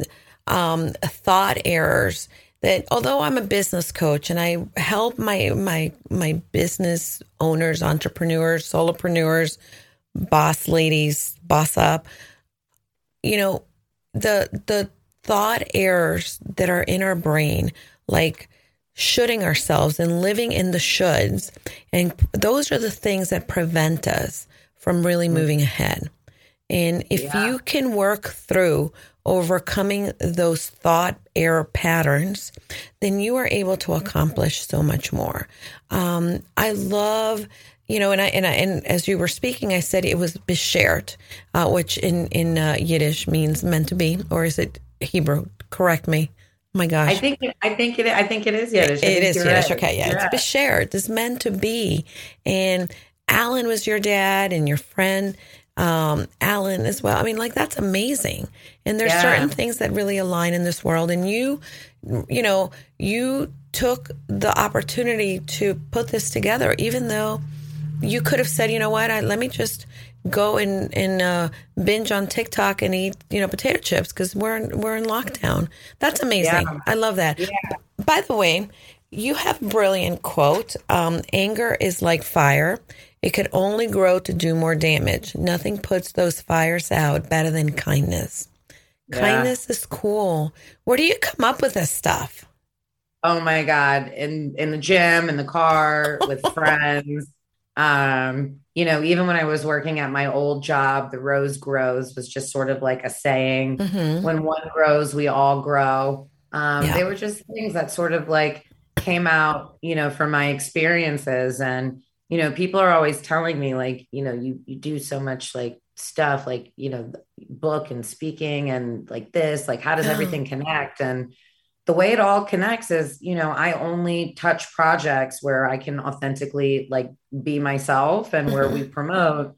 um, thought errors that although I'm a business coach and I help my my my business owners, entrepreneurs, solopreneurs, boss ladies, boss up, you know, the the thought errors that are in our brain, like shoulding ourselves and living in the shoulds. And those are the things that prevent us from really moving ahead. And if Yeah. you can work through overcoming those thought error patterns, then you are able to accomplish so much more. Um, I love, you know, and I and I and as you were speaking, I said it was beshert, uh, which in in uh, Yiddish means meant to be, or is it Hebrew? Correct me. Oh my gosh. I think it, I think it I think it is Yiddish. It think Yiddish. right. Okay, yeah, You're it's right. beshert. It's meant to be. And Alan was your dad and your friend. um, Alan as well. I mean, like that's amazing. And there's Yeah. certain things that really align in this world. And you, you know, you took the opportunity to put this together, even though you could have said, you know what, I, let me just go and, and uh, binge on TikTok and eat, you know, potato chips because we're in, we're in lockdown. That's amazing. Yeah. I love that. By the way, you have a brilliant quote. Um, Anger is like fire. It could only grow to do more damage. Nothing puts those fires out better than kindness. Yeah. Kindness is cool. Where do you come up with this stuff? Oh my God. In in the gym, in the car, with friends. Um, you know, even when I was working at my old job, the rose grows was just sort of like a saying. hmm When one grows, we all grow. Um, Yeah. they were just things that sort of like came out, you know, from my experiences. And, you know, people are always telling me, like, you know, you you do so much like stuff, like, you know, book and speaking and like this, like how does everything connect? And the way it all connects is, you know, I only touch projects where I can authentically like be myself and where we promote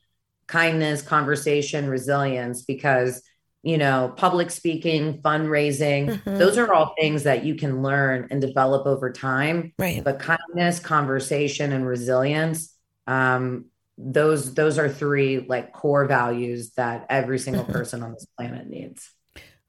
kindness, conversation, resilience, because, you know, public speaking, fundraising, Mhm. those are all things that you can learn and develop over time. Right. But kindness, conversation, and resilience, um, those those are three like core values that every single Mhm. person on this planet needs.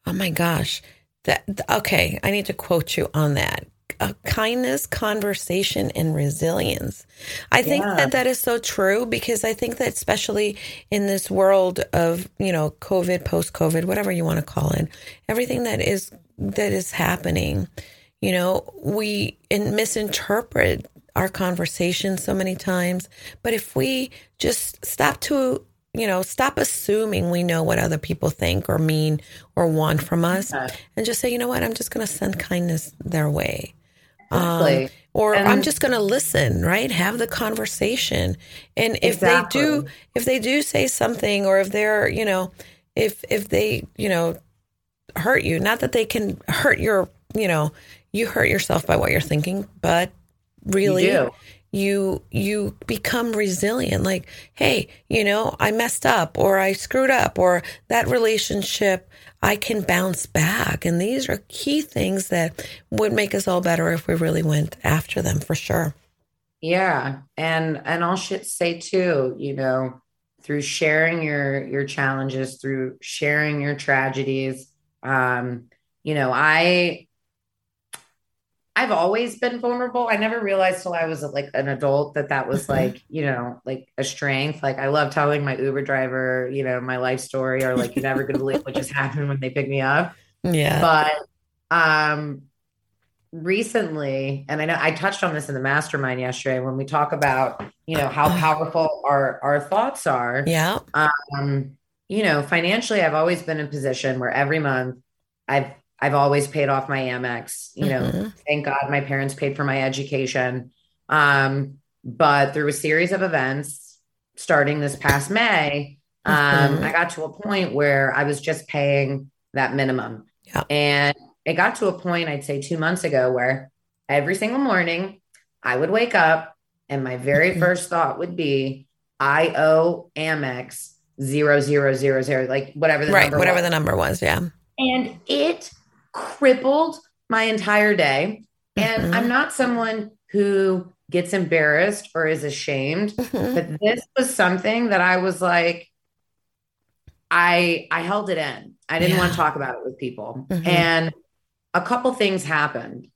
Oh my gosh. That okay, I need to quote you on that. Uh, kindness, conversation, and resilience. I think Yeah. that that is so true because I think that especially in this world of you know COVID, post COVID, whatever you want to call it, everything that is that is happening, you know, we in, misinterpret our conversation so many times. But if we just stop to you know, stop assuming we know what other people think or mean or want from us Yeah. and just say, you know what, I'm just going to send kindness their way. Um, or And- I'm just going to listen, right? Have the conversation. And if they do, if they do say something or if they're, you know, if, if they, you know, hurt you, not that they can hurt your, you know, you hurt yourself by what you're thinking, but really do. You you become resilient. Like hey you know i messed up or i screwed up or that relationship i can bounce back. And these are key things that would make us all better if we really went after them for sure. Yeah, and and I'll sh- say too, you know, through sharing your your challenges, through sharing your tragedies, um, you know, I I've always been vulnerable. I never realized till I was like an adult that that was Mhm. like, you know, like a strength. Like I love telling my Uber driver, you know, my life story, or like you're never gonna believe what just happened when they pick me up yeah but um recently and i know i touched on this in the mastermind yesterday when we talk about you know how powerful our our thoughts are yeah um you know financially i've always been in a position where every month i've i've always paid off my amex you know Mhm. thank god my parents paid for my education um but through a series of events starting this past may um Mhm. i got to a point where i was just paying that minimum Yeah. and it got to a point i'd say 2 months ago where every single morning i would wake up and my very Mhm. first thought would be i owe amex zero zero zero zero like whatever the right number whatever was. the number was yeah and it crippled my entire day and Mhm. i'm not someone who gets embarrassed or is ashamed Mhm. but this was something that I was like, I I held it in. I didn't want to talk about it with people. Mhm. And a couple things happened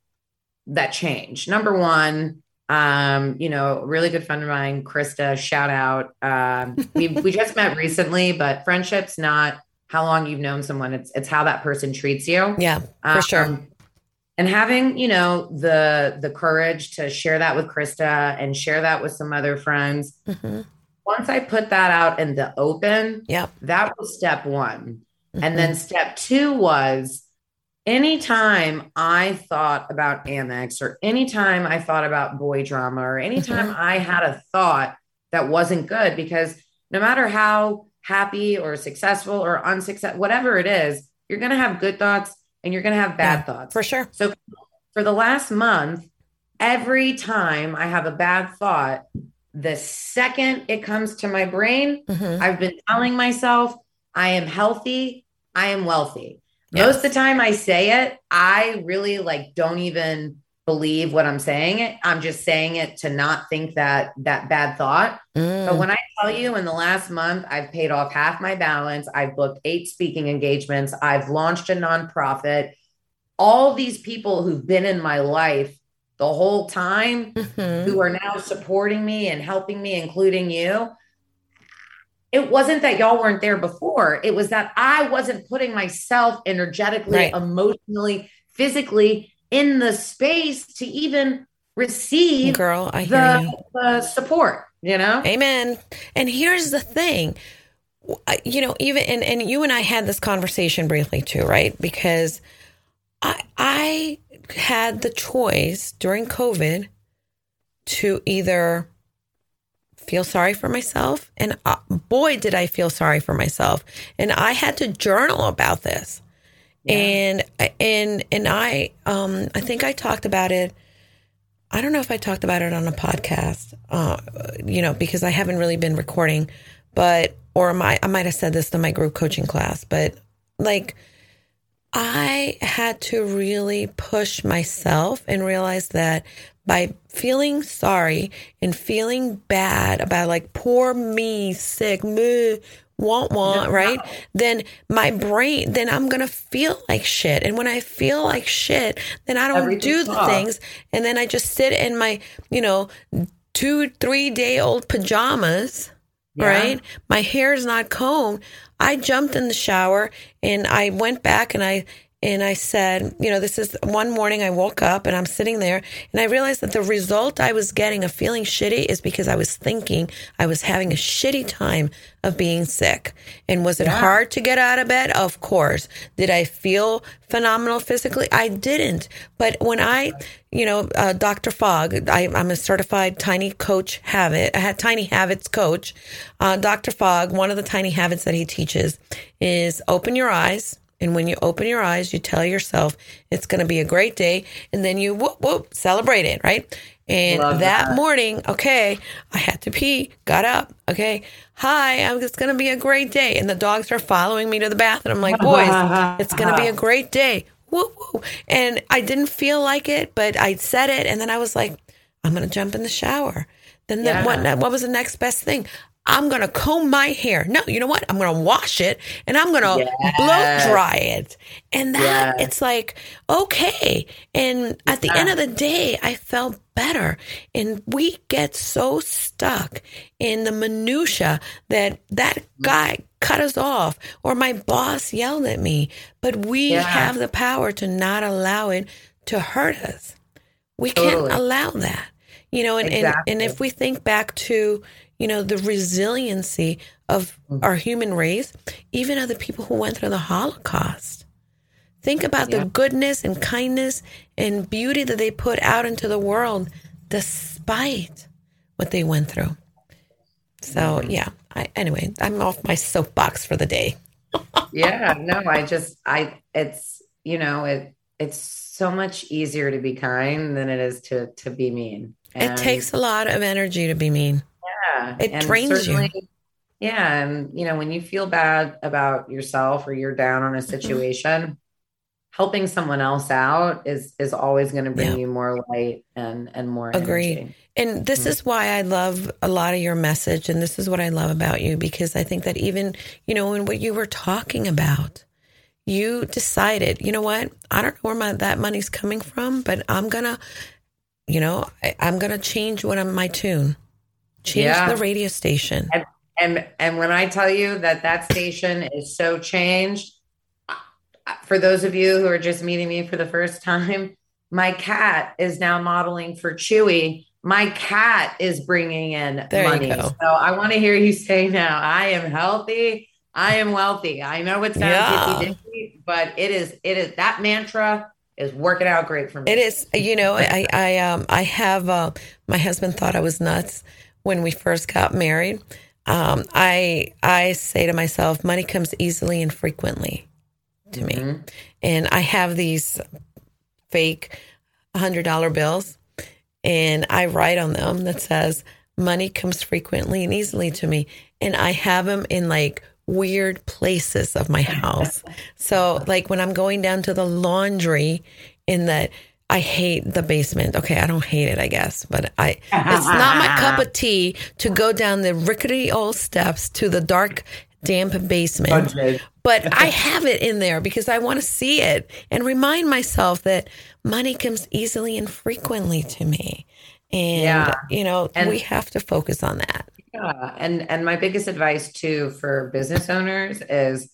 that changed. Number one, um, you know, a really good friend of mine, Krista, shout out. Um, we we just met recently, but friendship's not how long you've known someone. It's it's how that person treats you. yeah for sure Um, and having you know the the courage to share that with krista and share that with some other friends Mhm. once i put that out in the open yeah, that was step one Mhm. and then step two was anytime i thought about amex or anytime i thought about boy drama or anytime Mhm. i had a thought that wasn't good because no matter how happy or successful or unsuccessful whatever it is you're going to have good thoughts and you're going to have bad Yeah, thoughts for sure so for the last month, every time I have a bad thought, the second it comes to my brain, Mhm. I've been telling myself, I am healthy, I am wealthy. Yes. Most of the time I say it, I really like don't even believe what I'm saying it. I'm just saying it to not think that that bad thought. Mm. But when I tell you in the last month, I've paid off half my balance, I've booked eight speaking engagements, I've launched a nonprofit. All these people who've been in my life the whole time Mhm. who are now supporting me and helping me, including you. It wasn't that y'all weren't there before. It was that I wasn't putting myself energetically, Right. emotionally, physically in the space to even receive Girl, I hear you. the, the support, you know? Amen. And here's the thing. You know, even and, and you and I had this conversation briefly too, right? Because I I had the choice during COVID to either feel sorry for myself and uh, boy did I feel sorry for myself and I had to journal about this. And and and I um I think I talked about it. I don't know if I talked about it on a podcast, uh, you know, because I haven't really been recording, but or my I might have said this to my group coaching class, but like I had to really push myself and realize that by feeling sorry and feeling bad about like poor me, sick, meh, want want, right? Then my brain, then I'm gonna feel like shit. And when I feel like shit, then I don't do the off. things. And then I just sit in my, you know, two, three day old pajamas, Yeah. right? My hair is not combed. I jumped in the shower and I went back and I and I said, you know, this is one morning I woke up and I'm sitting there and I realized that the result I was getting of feeling shitty is because I was thinking I was having a shitty time of being sick. And was it Yeah. hard to get out of bed? Of course. Did I feel phenomenal physically? I didn't. But when I, you know, uh, Dr. Fogg, I, I'm a certified tiny coach habit. I had tiny habits coach. Uh, Dr. Fogg, one of the tiny habits that he teaches is open your eyes. And when you open your eyes, you tell yourself it's going to be a great day. And then you whoop, whoop, celebrate it, right? And that, that. morning, okay, I had to pee, got up, okay, hi, I'm- it's going to be a great day. And the dogs are following me to the bathroom. I'm like, boys, it's going to be a great day. Woo, woo. And I didn't feel like it, but I said it. And then I was like, I'm going to jump in the shower. Then the, Yeah. what, what was the next best thing? I'm going to comb my hair. No, you know what? I'm going to wash it and I'm going to blow dry it. And that, Yes. it's like, okay. And at the end of the day, I felt better. And we get so stuck in the minutia that that mm. guy cut us off or my boss yelled at me. But we Yeah. have the power to not allow it to hurt us. We Totally. can't allow that. You know, and, and, and if we think back to, you know, the resiliency of Mm. our human race, even of the people who went through the Holocaust. Think about Yeah. the goodness and kindness and beauty that they put out into the world despite what they went through. So, Mm-hmm. yeah. I, anyway, I'm off my soapbox for the day. yeah no i just i it's you know it it's so much easier to be kind than it is to to be mean it takes a lot of energy to be mean. Yeah, it and drains you. yeah and you know when you feel bad about yourself or you're down on a Mm-hmm. situation helping someone else out is is always going to bring Yeah. you more light and and more Agreed. energy. And this is why I love a lot of your message. And this is what I love about you because I think that even, you know, in what you were talking about, you decided, you know what? I don't know where my, that money's coming from, but I'm going to, you know, I, I'm going to change what I'm my tune, change Yeah. the radio station. And and when I tell you that that station is so changed, for those of you who are just meeting me for the first time, my cat is now modeling for Chewy. My cat is bringing in There money. So I want to hear you say now, I am healthy. I am wealthy. I know it sounds Yeah. but it is. It is that mantra is working out great for me. It is, you know, I, I, um, I have, uh, my husband thought I was nuts when we first got married. Um, I, I say to myself, money comes easily and frequently to me. Mhm. And I have these fake hundred dollar bills and I write on them that says, money comes frequently and easily to me. And I have them in like weird places of my house. so, like when I'm going down to the laundry in the I hate the basement. Okay, I don't hate it, I guess, but I it's not my cup of tea to go down the rickety old steps to the dark damp basement. But I have it in there because I want to see it and remind myself that money comes easily and frequently to me. And yeah. you know, and, we have to focus on that. Yeah. And and my biggest advice too for business owners is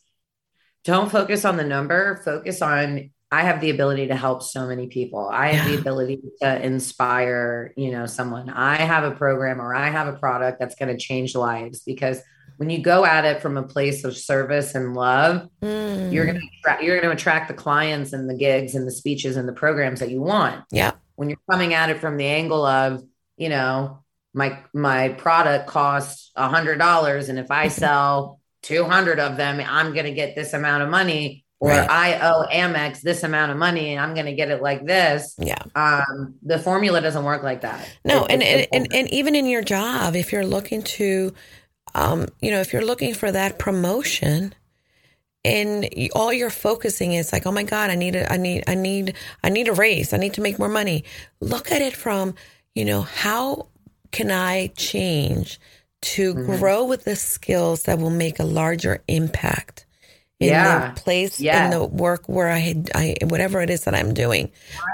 don't focus on the number, focus on I have the ability to help so many people. I have yeah. the ability to inspire, you know, someone. I have a program or I have a product that's going to change lives because when you go at it from a place of service and love, mm. you're going to attract, you're going to attract the clients and the gigs and the speeches and the programs that you want. Yeah. When you're coming at it from the angle of, you know, my my product costs a hundred dollars, and if I sell 200 of them, I'm going to get this amount of money or right. I owe Amex this amount of money and I'm going to get it like this. Yeah. Um, the formula doesn't work like that. No, it, and, and, and, and, even in your job, if you're looking to, um, you know, if you're looking for that promotion and all you're focusing is like, oh my God, I need a, I need, I need, I need a raise. I need to make more money. Look at it from, you know, how can I change to mm-hmm. grow with the skills that will make a larger impact? In yeah. the place yeah. in the work where I had I whatever it is that I'm doing.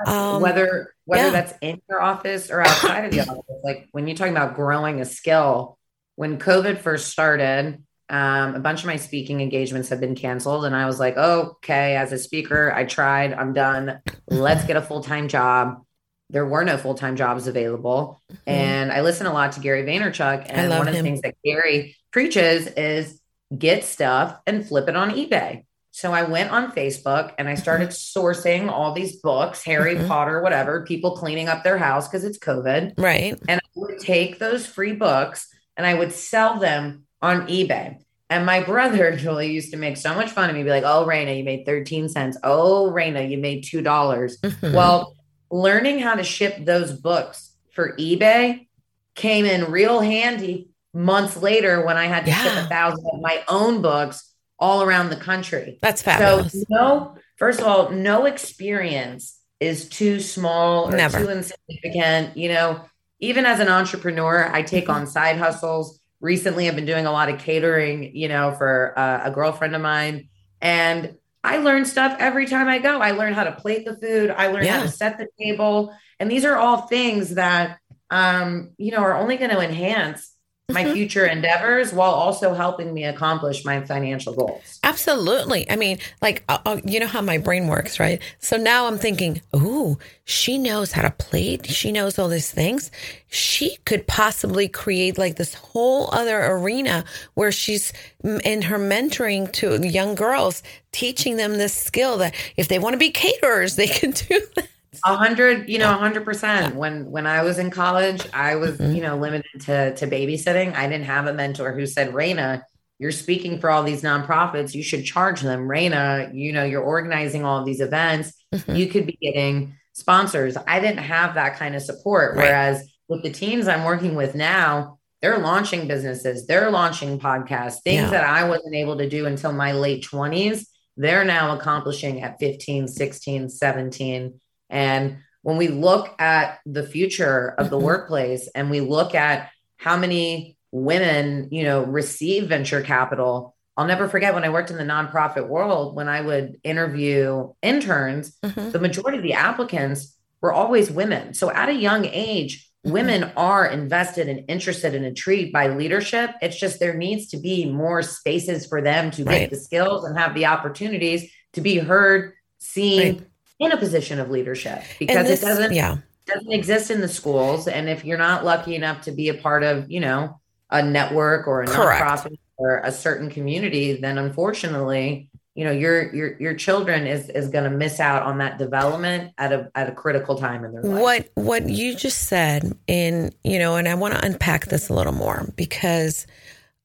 Um, whether whether yeah. that's in your office or outside of the office. Like when you're talking about growing a skill, when COVID first started, um, a bunch of my speaking engagements have been canceled. And I was like, okay, as a speaker, I tried, I'm done. Let's get a full-time job. There were no full-time jobs available. Mm-hmm. And I listen a lot to Gary Vaynerchuk. And one of the things that Gary preaches is get stuff and flip it on eBay. So I went on Facebook and I started mm-hmm. sourcing all these books, Harry mm-hmm. Potter, whatever, people cleaning up their house because it's COVID. Right. And I would take those free books and I would sell them on eBay. And my brother, Julie, used to make so much fun of me, be like, oh, Raina, you made 13 cents. Oh, Raina, you made 2. dollars mm-hmm. Well, learning how to ship those books for eBay came in real handy months later when I had to yeah. ship a thousand of my own books all around the country. That's fabulous. So no, first of all, no experience is too small or Never. too insignificant. You know, even as an entrepreneur, I take mm-hmm. on side hustles. Recently, I've been doing a lot of catering, you know, for uh, a girlfriend of mine. And I learn stuff every time I go. I learn how to plate the food. I learn yeah. how to set the table. And these are all things that, um, you know, are only going to enhance my mm-hmm. future endeavors while also helping me accomplish my financial goals. Absolutely. I mean, like, uh, uh, you know how my brain works, right? So now I'm thinking, ooh, she knows how to plate. She knows all these things. She could possibly create like this whole other arena where she's in her mentoring to young girls, teaching them this skill that if they want to be caterers, they can do that. A hundred, you know, a hundred percent. When when I was in college, I was, mm-hmm. you know, limited to to babysitting. I didn't have a mentor who said, Raina, you're speaking for all these nonprofits. You should charge them. Raina, you know, you're organizing all these events. Mm-hmm. You could be getting sponsors. I didn't have that kind of support. Right. Whereas with the teams I'm working with now, they're launching businesses, they're launching podcasts, things yeah. that I wasn't able to do until my late 20s. They're now accomplishing at 15, 16, 17 and when we look at the future of the mm-hmm. workplace and we look at how many women, you know, receive venture capital, I'll never forget when I worked in the nonprofit world, when I would interview interns, mm-hmm. the majority of the applicants were always women. So at a young age, mm-hmm. women are invested and interested and intrigued by leadership. It's just there needs to be more spaces for them to right. get the skills and have the opportunities to be heard, seen, right in a position of leadership because this, it doesn't yeah. doesn't exist in the schools. And if you're not lucky enough to be a part of, you know, a network or a Correct. nonprofit or a certain community, then unfortunately, you know, your your your children is is going to miss out on that development at a at a critical time in their life. What what you just said in, you know, and I want to unpack this a little more because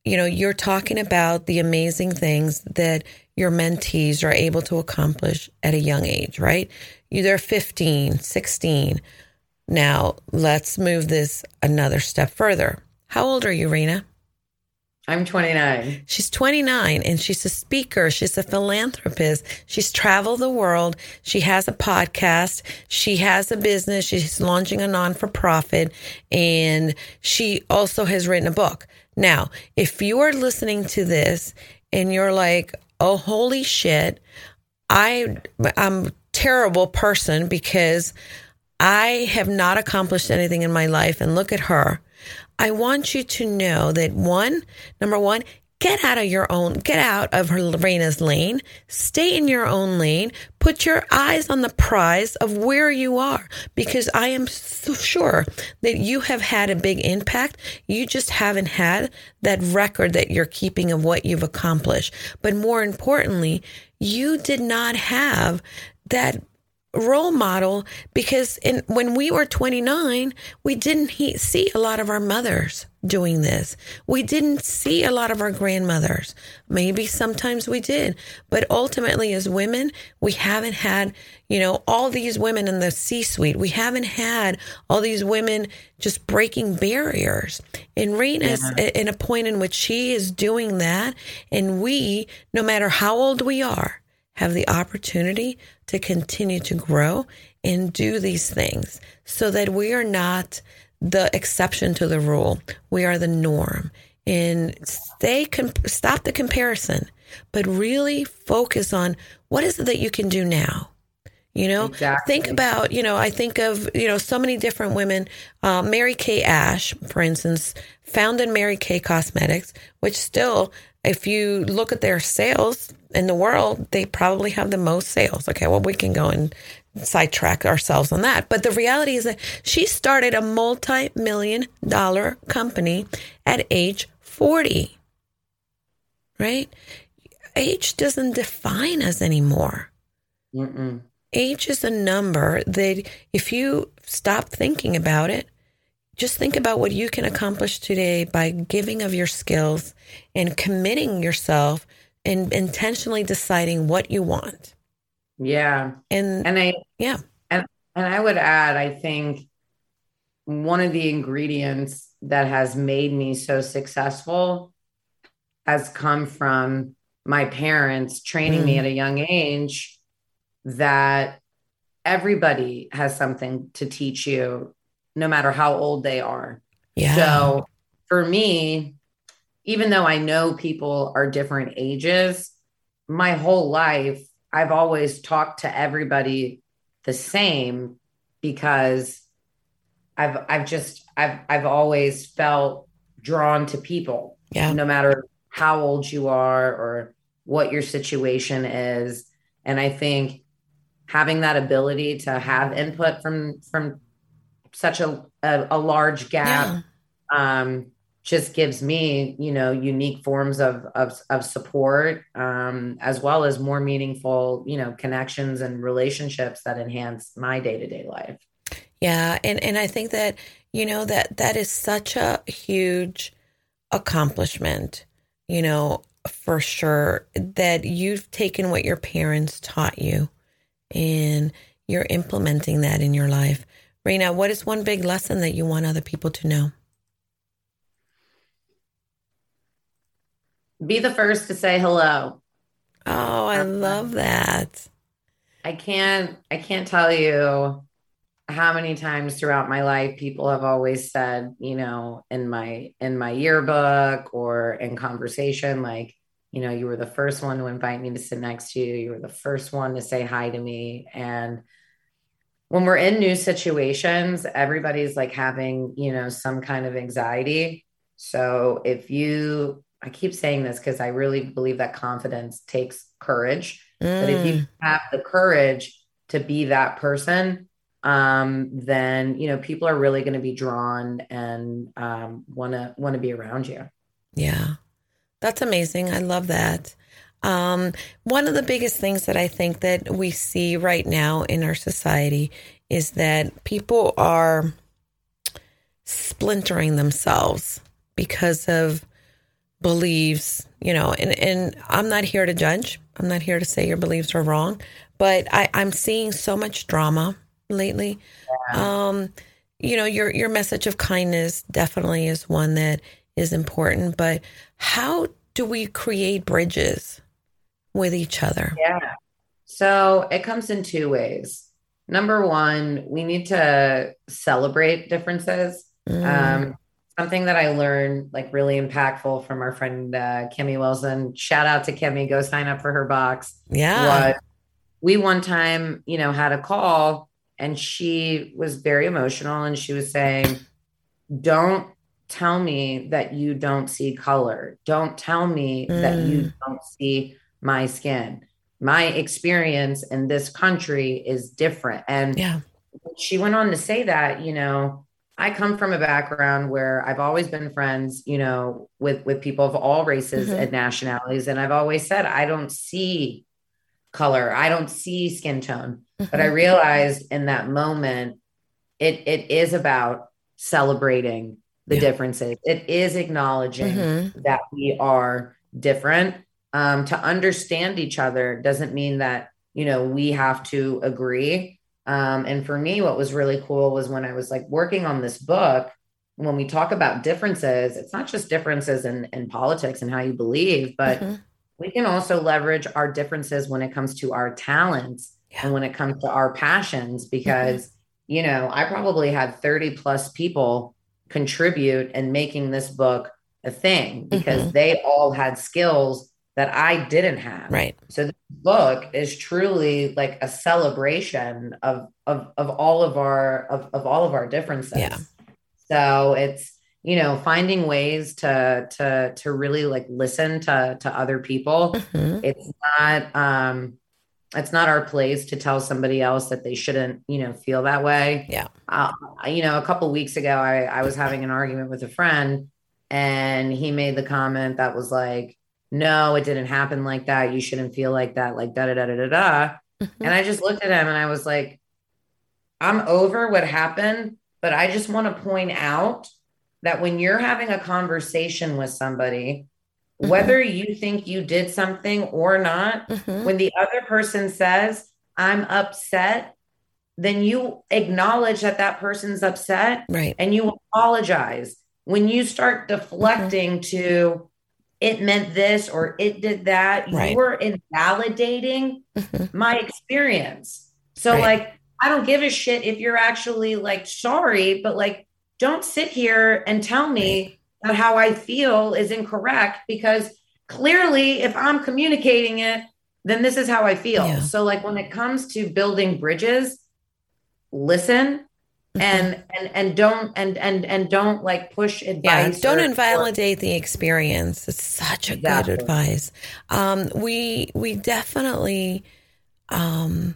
you know, you're talking about the amazing things that your mentees are able to accomplish at a young age, right? They're 15, 16. Now, let's move this another step further. How old are you, Raina? I'm 29. She's 29 and she's a speaker. She's a philanthropist. She's traveled the world. She has a podcast. She has a business. She's launching a non for profit and she also has written a book. Now, if you are listening to this and you're like, oh, holy shit, I, I'm terrible person because I have not accomplished anything in my life and look at her. I want you to know that one, number one, get out of your own, get out of Raina's lane, stay in your own lane, put your eyes on the prize of where you are, because I am so sure that you have had a big impact. You just haven't had that record that you're keeping of what you've accomplished. But more importantly, you did not have that role model because in, when we were 29, we didn't he, see a lot of our mothers doing this. We didn't see a lot of our grandmothers. Maybe sometimes we did, but ultimately as women, we haven't had, you know, all these women in the C suite. We haven't had all these women just breaking barriers. And Raina's yeah. in a point in which she is doing that. And we, no matter how old we are, have the opportunity to continue to grow and do these things so that we are not the exception to the rule. We are the norm. And stay, stop the comparison, but really focus on what is it that you can do now? You know, exactly. think about, you know, I think of, you know, so many different women. Uh, Mary Kay Ash, for instance, founded Mary Kay Cosmetics, which still, if you look at their sales, in the world, they probably have the most sales. Okay, well, we can go and sidetrack ourselves on that. But the reality is that she started a multi million dollar company at age 40, right? Age doesn't define us anymore. Mm-mm. Age is a number that if you stop thinking about it, just think about what you can accomplish today by giving of your skills and committing yourself and intentionally deciding what you want. Yeah. And and I yeah. And and I would add I think one of the ingredients that has made me so successful has come from my parents training mm. me at a young age that everybody has something to teach you no matter how old they are. Yeah. So for me, even though I know people are different ages, my whole life, I've always talked to everybody the same because I've I've just I've I've always felt drawn to people. Yeah. No matter how old you are or what your situation is. And I think having that ability to have input from from such a a, a large gap yeah. um just gives me you know unique forms of of, of support um, as well as more meaningful you know connections and relationships that enhance my day-to-day life. Yeah and and i think that you know that that is such a huge accomplishment you know for sure that you've taken what your parents taught you and you're implementing that in your life. Raina, what is one big lesson that you want other people to know Be the first to say hello. Oh, I uh-huh. love that. I can't I can't tell you how many times throughout my life people have always said, you know, in my in my yearbook or in conversation like, you know, you were the first one to invite me to sit next to you. You were the first one to say hi to me and when we're in new situations, everybody's like having, you know, some kind of anxiety. So if you I keep saying this because I really believe that confidence takes courage. Mm. But if you mm. have the courage to be that person, um, then you know people are really going to be drawn and want to want to be around you. Yeah, that's amazing. I love that. Um, one of the biggest things that I think that we see right now in our society is that people are splintering themselves because of believes, you know, and, and I'm not here to judge. I'm not here to say your beliefs are wrong, but I, I'm seeing so much drama lately. Yeah. Um, you know, your your message of kindness definitely is one that is important, but how do we create bridges with each other? Yeah. So it comes in two ways. Number one, we need to celebrate differences. Mm. Um, something that I learned, like really impactful from our friend uh, Kimmy Wilson. Shout out to Kimmy. Go sign up for her box. yeah. Was we one time, you know, had a call and she was very emotional and she was saying, "Don't tell me that you don't see color. Don't tell me that you Mm. don't see my skin. My experience in this country is different." And Yeah. she went on to say that, you know, I come from a background where I've always been friends, you know, with with people of all races Mhm. and nationalities and I've always said I don't see color. I don't see skin tone. But I Mhm. realized in that moment it it is about celebrating the Yeah. differences. It is acknowledging Mhm. that we are different. Um, to understand each other doesn't mean that you know we have to agree. Um, and for me, what was really cool was when I was like working on this book. When we talk about differences, it's not just differences in, in politics and how you believe, but Mhm. we can also leverage our differences when it comes to our talents Yeah. Mm-hmm. and when it comes to our passions because you know i probably had 30 plus people contribute in making this book a thing because Mhm. they all had skills that i didn't have Right. so this book is truly like a celebration of of of all of our of, of all of our differences Yeah. so it's you know finding ways to to to really like listen to to other people Mhm. it's not um it's not our place to tell somebody else that they shouldn't you know feel that way Yeah. uh, you know a couple weeks ago I, I was having an argument with a friend and he made the comment that was like no it didn't happen like that you shouldn't feel like that like da da da da da da Mhm. and i just looked at him and i was like i'm over what happened but i just want to point out that when you're having a conversation with somebody Mhm. whether you think you did something or not Mhm. when the other person says i'm upset then you acknowledge that that person's upset Right. and you apologize when you start deflecting to it meant this or it did that Right. you're invalidating Mhm. my experience so Right. like i don't give a shit if you're actually like sorry but like don't sit here and tell me that how i feel is incorrect because clearly if i'm communicating it then this is how i feel Yeah. so like when it comes to building bridges listen. And and and don't and and and don't like push advice. Yeah, don't or- invalidate the experience. It's such a Exactly. good advice. Um, we we definitely, um,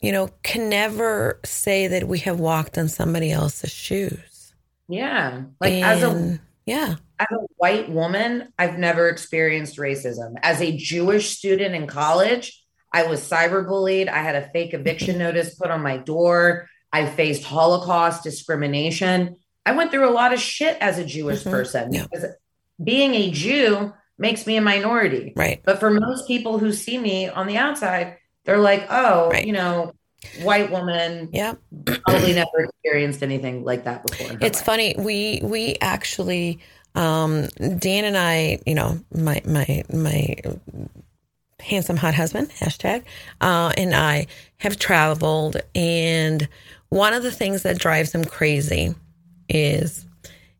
you know, can never say that we have walked on somebody else's shoes. yeah like as a yeah, as a white woman, I've never experienced racism. As a Jewish student in college, I was cyberbullied. I had a fake eviction notice put on my door. I faced Holocaust discrimination. I went through a lot of shit as a Jewish Mhm. person Yeah. because being a Jew makes me a minority. right. But for most people who see me on the outside, they're like, oh, Right. you know, white woman Yeah. probably never experienced anything like that before. It's life. funny. We we actually um Dan and I, you know, my my my handsome hot husband, hashtag, uh, and I have traveled and one of the things that drives him crazy is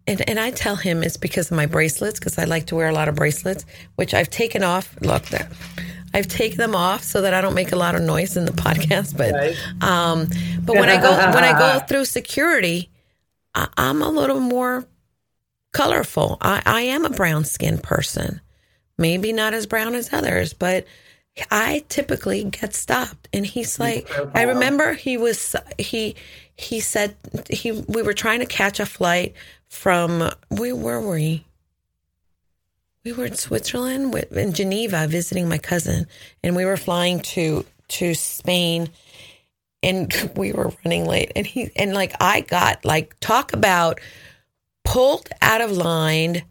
and, and I tell him it's because of my bracelets, because I like to wear a lot of bracelets, which I've taken off. Look there. I've taken them off so that I don't make a lot of noise in the podcast. But Right. um, but when I go when I go through security, I, I'm a little more colorful. I, I am a brown skinned person, maybe not as brown as others, but I typically get stopped. And he's like, I remember he was he he said he we were trying to catch a flight from we where were we? We were in Switzerland with, in Geneva visiting my cousin, and we were flying to to Spain and we were running late and he and like I got like talk about pulled out of line,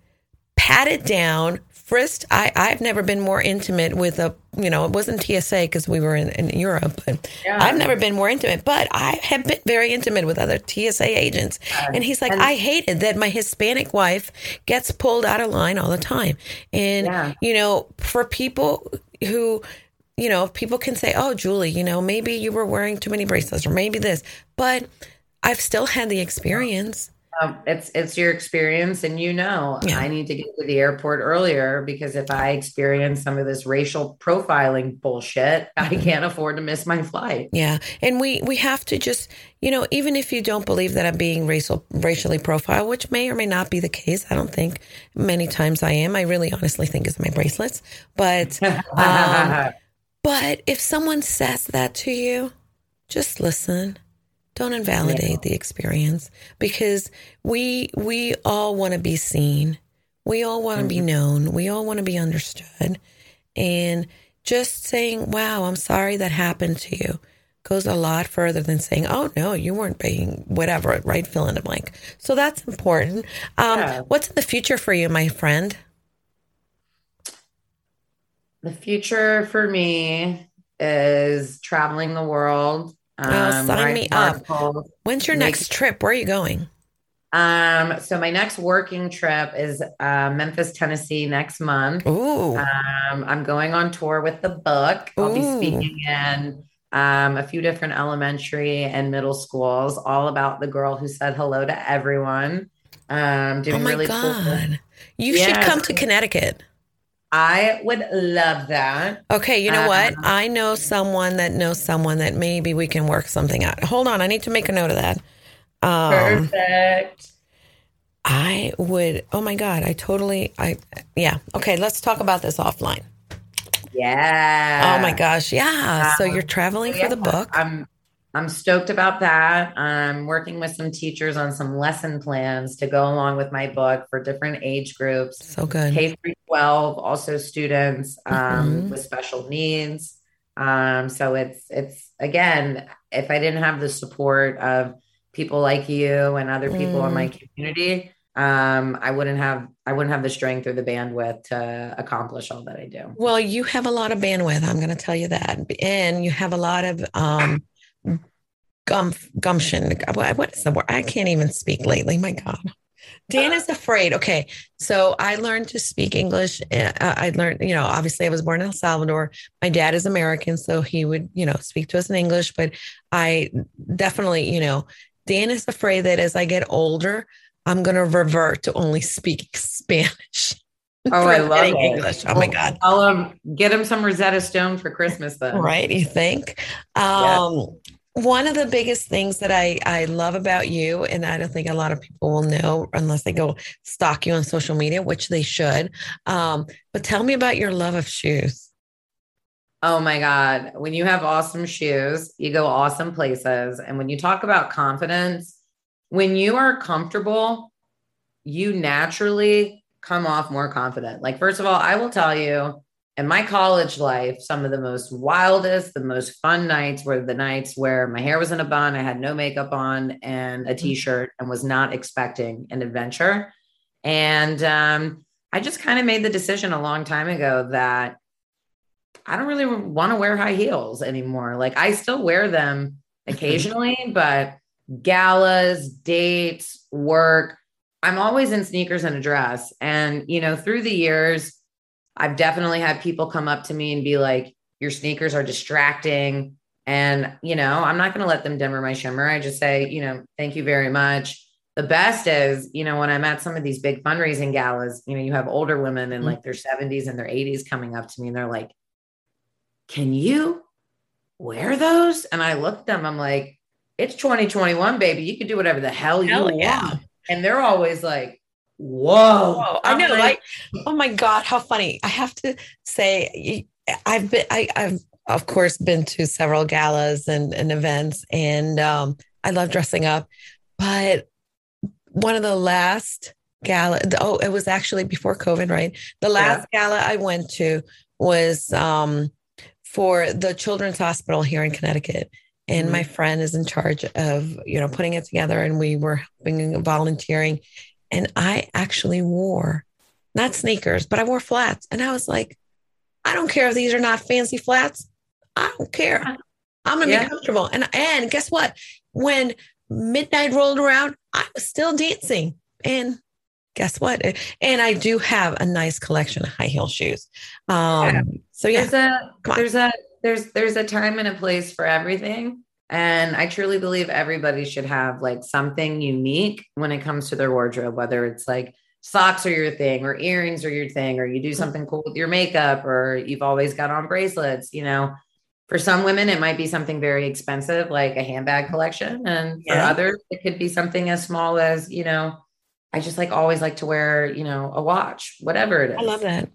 patted down, Frist, I, I've never been more intimate with a, you know, it wasn't TSA because we were in, in Europe, but Yeah. I've never been more intimate, but I have been very intimate with other TSA agents. And he's like, And- I hated that my Hispanic wife gets pulled out of line all the time. And, Yeah. you know, for people who, you know, people can say, oh, Julie, you know, maybe you were wearing too many bracelets or maybe this, but I've still had the experience. Um, it's it's your experience, and you know Yeah. I need to get to the airport earlier because if I experience some of this racial profiling bullshit, I can't afford to miss my flight. Yeah, and we we have to just you know even if you don't believe that I'm being racial racially profiled, which may or may not be the case. I don't think many times I am. I really honestly think it's my bracelets, but um, but if someone says that to you, just listen. Don't invalidate the experience because we we all want to be seen. We all want to be known. We all want to be understood. And just saying, "Wow, I'm sorry that happened to you." goes a lot further than saying, "Oh no, you weren't being whatever." Right, fill in the blank. So that's important. Um, Yeah. What's in the future for you, my friend? the future for me is traveling the world. Oh, sign me up. articles. When's your Make- next trip? Where are you going? Um, so my next working trip is uh, Memphis, Tennessee next month. Ooh, Um, I'm going on tour with the book. I'll be speaking in um, a few different elementary and middle schools, all about the girl who said hello to everyone. Um, oh my really cool. god, you should come to Connecticut. I would love that. Okay, you know what? Uh, I know someone that knows someone that maybe we can work something out. Hold on, I need to make a note of that. Um, Perfect. I would. Oh my god, I totally. I yeah. Okay, let's talk about this offline. Yeah. oh my gosh, yeah. so Um, you're traveling for the book. I'm I'm stoked about that. I'm working with some teachers on some lesson plans to go along with my book for different age groups. So good. K through 12, also students um, Mhm. with special needs. Um, so it's it's again, if I didn't have the support of people like you and other people in my Mm. community, um, I wouldn't have I wouldn't have the strength or the bandwidth to accomplish all that I do. Well, you have a lot of bandwidth. I'm going to tell you that, and you have a lot of um, gum gumption. What is the word? I can't even speak lately. My God. Dan is afraid. Okay, so I learned to speak English. Uh, I learned, you know, obviously I was born in El Salvador. My dad is American, so he would, you know, speak to us in English. But I definitely, you know, Dan is afraid that as I get older, I'm going to revert to only speaking Spanish. Oh, I love it. English. Oh my God. I'll um, get him some Rosetta Stone for Christmas then. Right? You think? Yeah. Um, one of the biggest things that I, I love about you, and I don't think a lot of people will know unless they go stalk you on social media, which they should. Um, but tell me about your love of shoes. Oh my God. When you have awesome shoes, you go awesome places. And when you talk about confidence, when you are comfortable, you naturally come off more confident. Like, first of all, I will tell you, in my college life, some of the most wildest, the most fun nights were the nights where my hair was in a bun, I had no makeup on and a t shirt, and was not expecting an adventure. And um, I just kind of made the decision a long time ago that I don't really want to wear high heels anymore. Like I still wear them occasionally, but galas, dates, work, I'm always in sneakers and a dress. And, you know, through the years, I've definitely had people come up to me and be like, your sneakers are distracting. And, you know, I'm not going to let them dimmer my shimmer. I just say, you know, thank you very much. The best is, you know, when I'm at some of these big fundraising galas, you know, you have older women in like their 70s and their 80s coming up to me and they're like, can you wear those? And I look at them, I'm like, it's 2021, baby. You can do whatever the hell, Hell you yeah. want. And they're always like, whoa. Oh, I know, like? Oh my God, how funny. I have to say, I've been, I, I've, of course, been to several galas and, and events, and um, I love dressing up. But one of the last gala, oh, it was actually before COVID, right? The last gala I went to was um, for the Children's Hospital here in Connecticut. And Mhm. my friend is in charge of, you know, putting it together, and we were helping volunteering. And I actually wore not sneakers, but I wore flats. And I was like, I don't care if these are not fancy flats. I don't care. I'm gonna Yeah. be comfortable. And and guess what? When midnight rolled around, I was still dancing. And guess what? And I do have a nice collection of high heel shoes. Um, Yeah. so yeah, There's a there's a there's there's a time and a place for everything. And I truly believe everybody should have like something unique when it comes to their wardrobe, whether it's like socks are your thing or earrings are your thing, or you do something cool with your makeup, or you've always got on bracelets, you know. For some women, it might be something very expensive, like a handbag collection. And for Yeah. others, it could be something as small as, you know, I just like always like to wear, you know, a watch, whatever it is. I love that.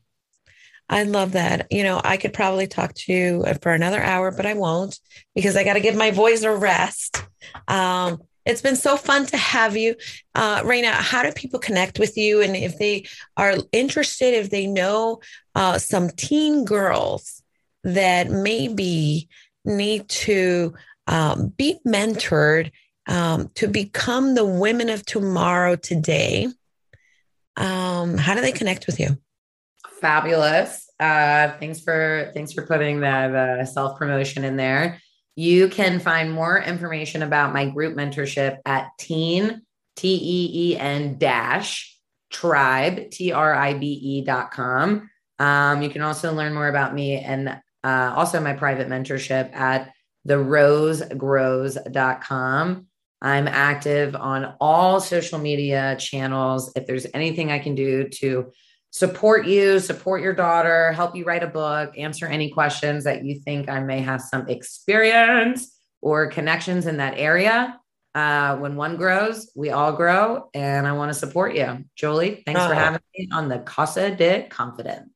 I love that. You know, I could probably talk to you for another hour, but I won't because I got to give my voice a rest. Um, it's been so fun to have you. Uh, Raina, how do people connect with you? And if they are interested, if they know uh, some teen girls that maybe need to um, be mentored um, to become the women of tomorrow today, um, how do they connect with you? Fabulous. Uh thanks for thanks for putting that self promotion in there. You can find more information about my group mentorship at teen t-e-e-n dash tribe t-r-i-b-e dot com. Um, you can also learn more about me and uh, also my private mentorship at the therosegrows.com i'm active on all social media channels. If there's anything i can do to support you, support your daughter, help you write a book, answer any questions that you think I may have some experience or connections in that area. Uh, when one grows, we all grow, and I want to support you. Julie, thanks for Oh. having me on the Casa de Confidence.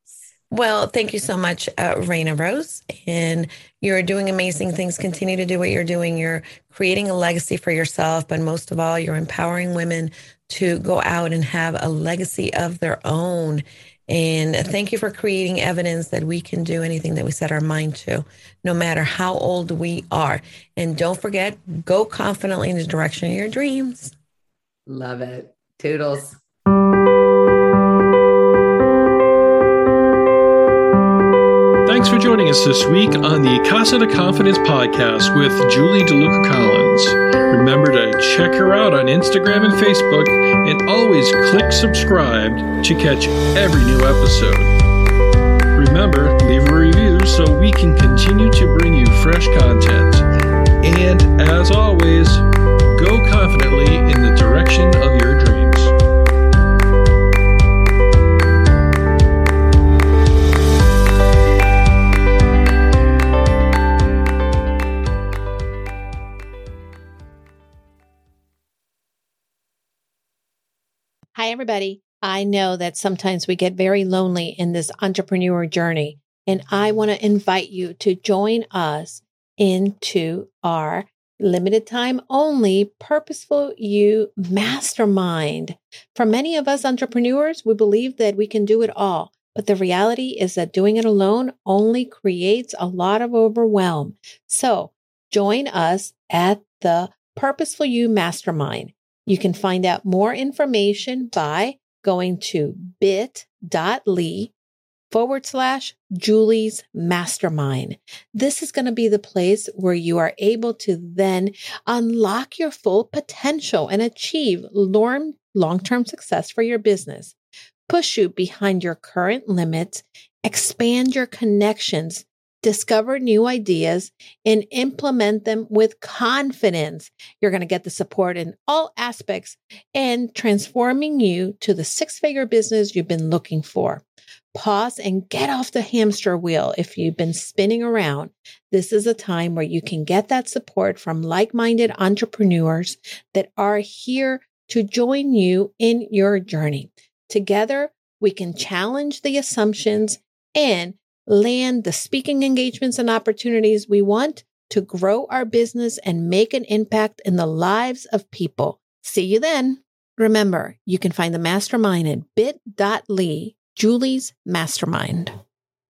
Well, thank you so much, uh, Raina Rose. And you're doing amazing things. Continue to do what you're doing. You're creating a legacy for yourself, but most of all, you're empowering women to go out and have a legacy of their own. And thank you for creating evidence that we can do anything that we set our mind to, no matter how old we are. And don't forget, go confidently in the direction of your dreams. Love it. Toodles. Joining us this week on the Casa de Confidence podcast with Julie DeLuca Collins. Remember to check her out on Instagram and Facebook and always click subscribe to catch every new episode. Remember, leave a review so we can continue to bring you fresh content. And as always, go confidently in the direction of your Everybody. I know that sometimes we get very lonely in this entrepreneur journey, and I want to invite you to join us into our limited time only purposeful you mastermind. For many of us entrepreneurs, we believe that we can do it all. But the reality is that doing it alone only creates a lot of overwhelm. So join us at the Purposeful You Mastermind. You can find out more information by going to bit.ly forward slash Julie's Mastermind. This is going to be the place where you are able to then unlock your full potential and achieve long term success for your business. Push you behind your current limits, expand your connections, discover new ideas, and implement them with confidence. You're going to get the support in all aspects and transforming you to the six figure business you've been looking for. Pause and get off the hamster wheel if you've been spinning around. This is a time where you can get that support from like minded entrepreneurs that are here to join you in your journey. Together, we can challenge the assumptions and land the speaking engagements and opportunities we want to grow our business and make an impact in the lives of people. See you then. Remember, you can find the mastermind at bit.ly, Julie's Mastermind.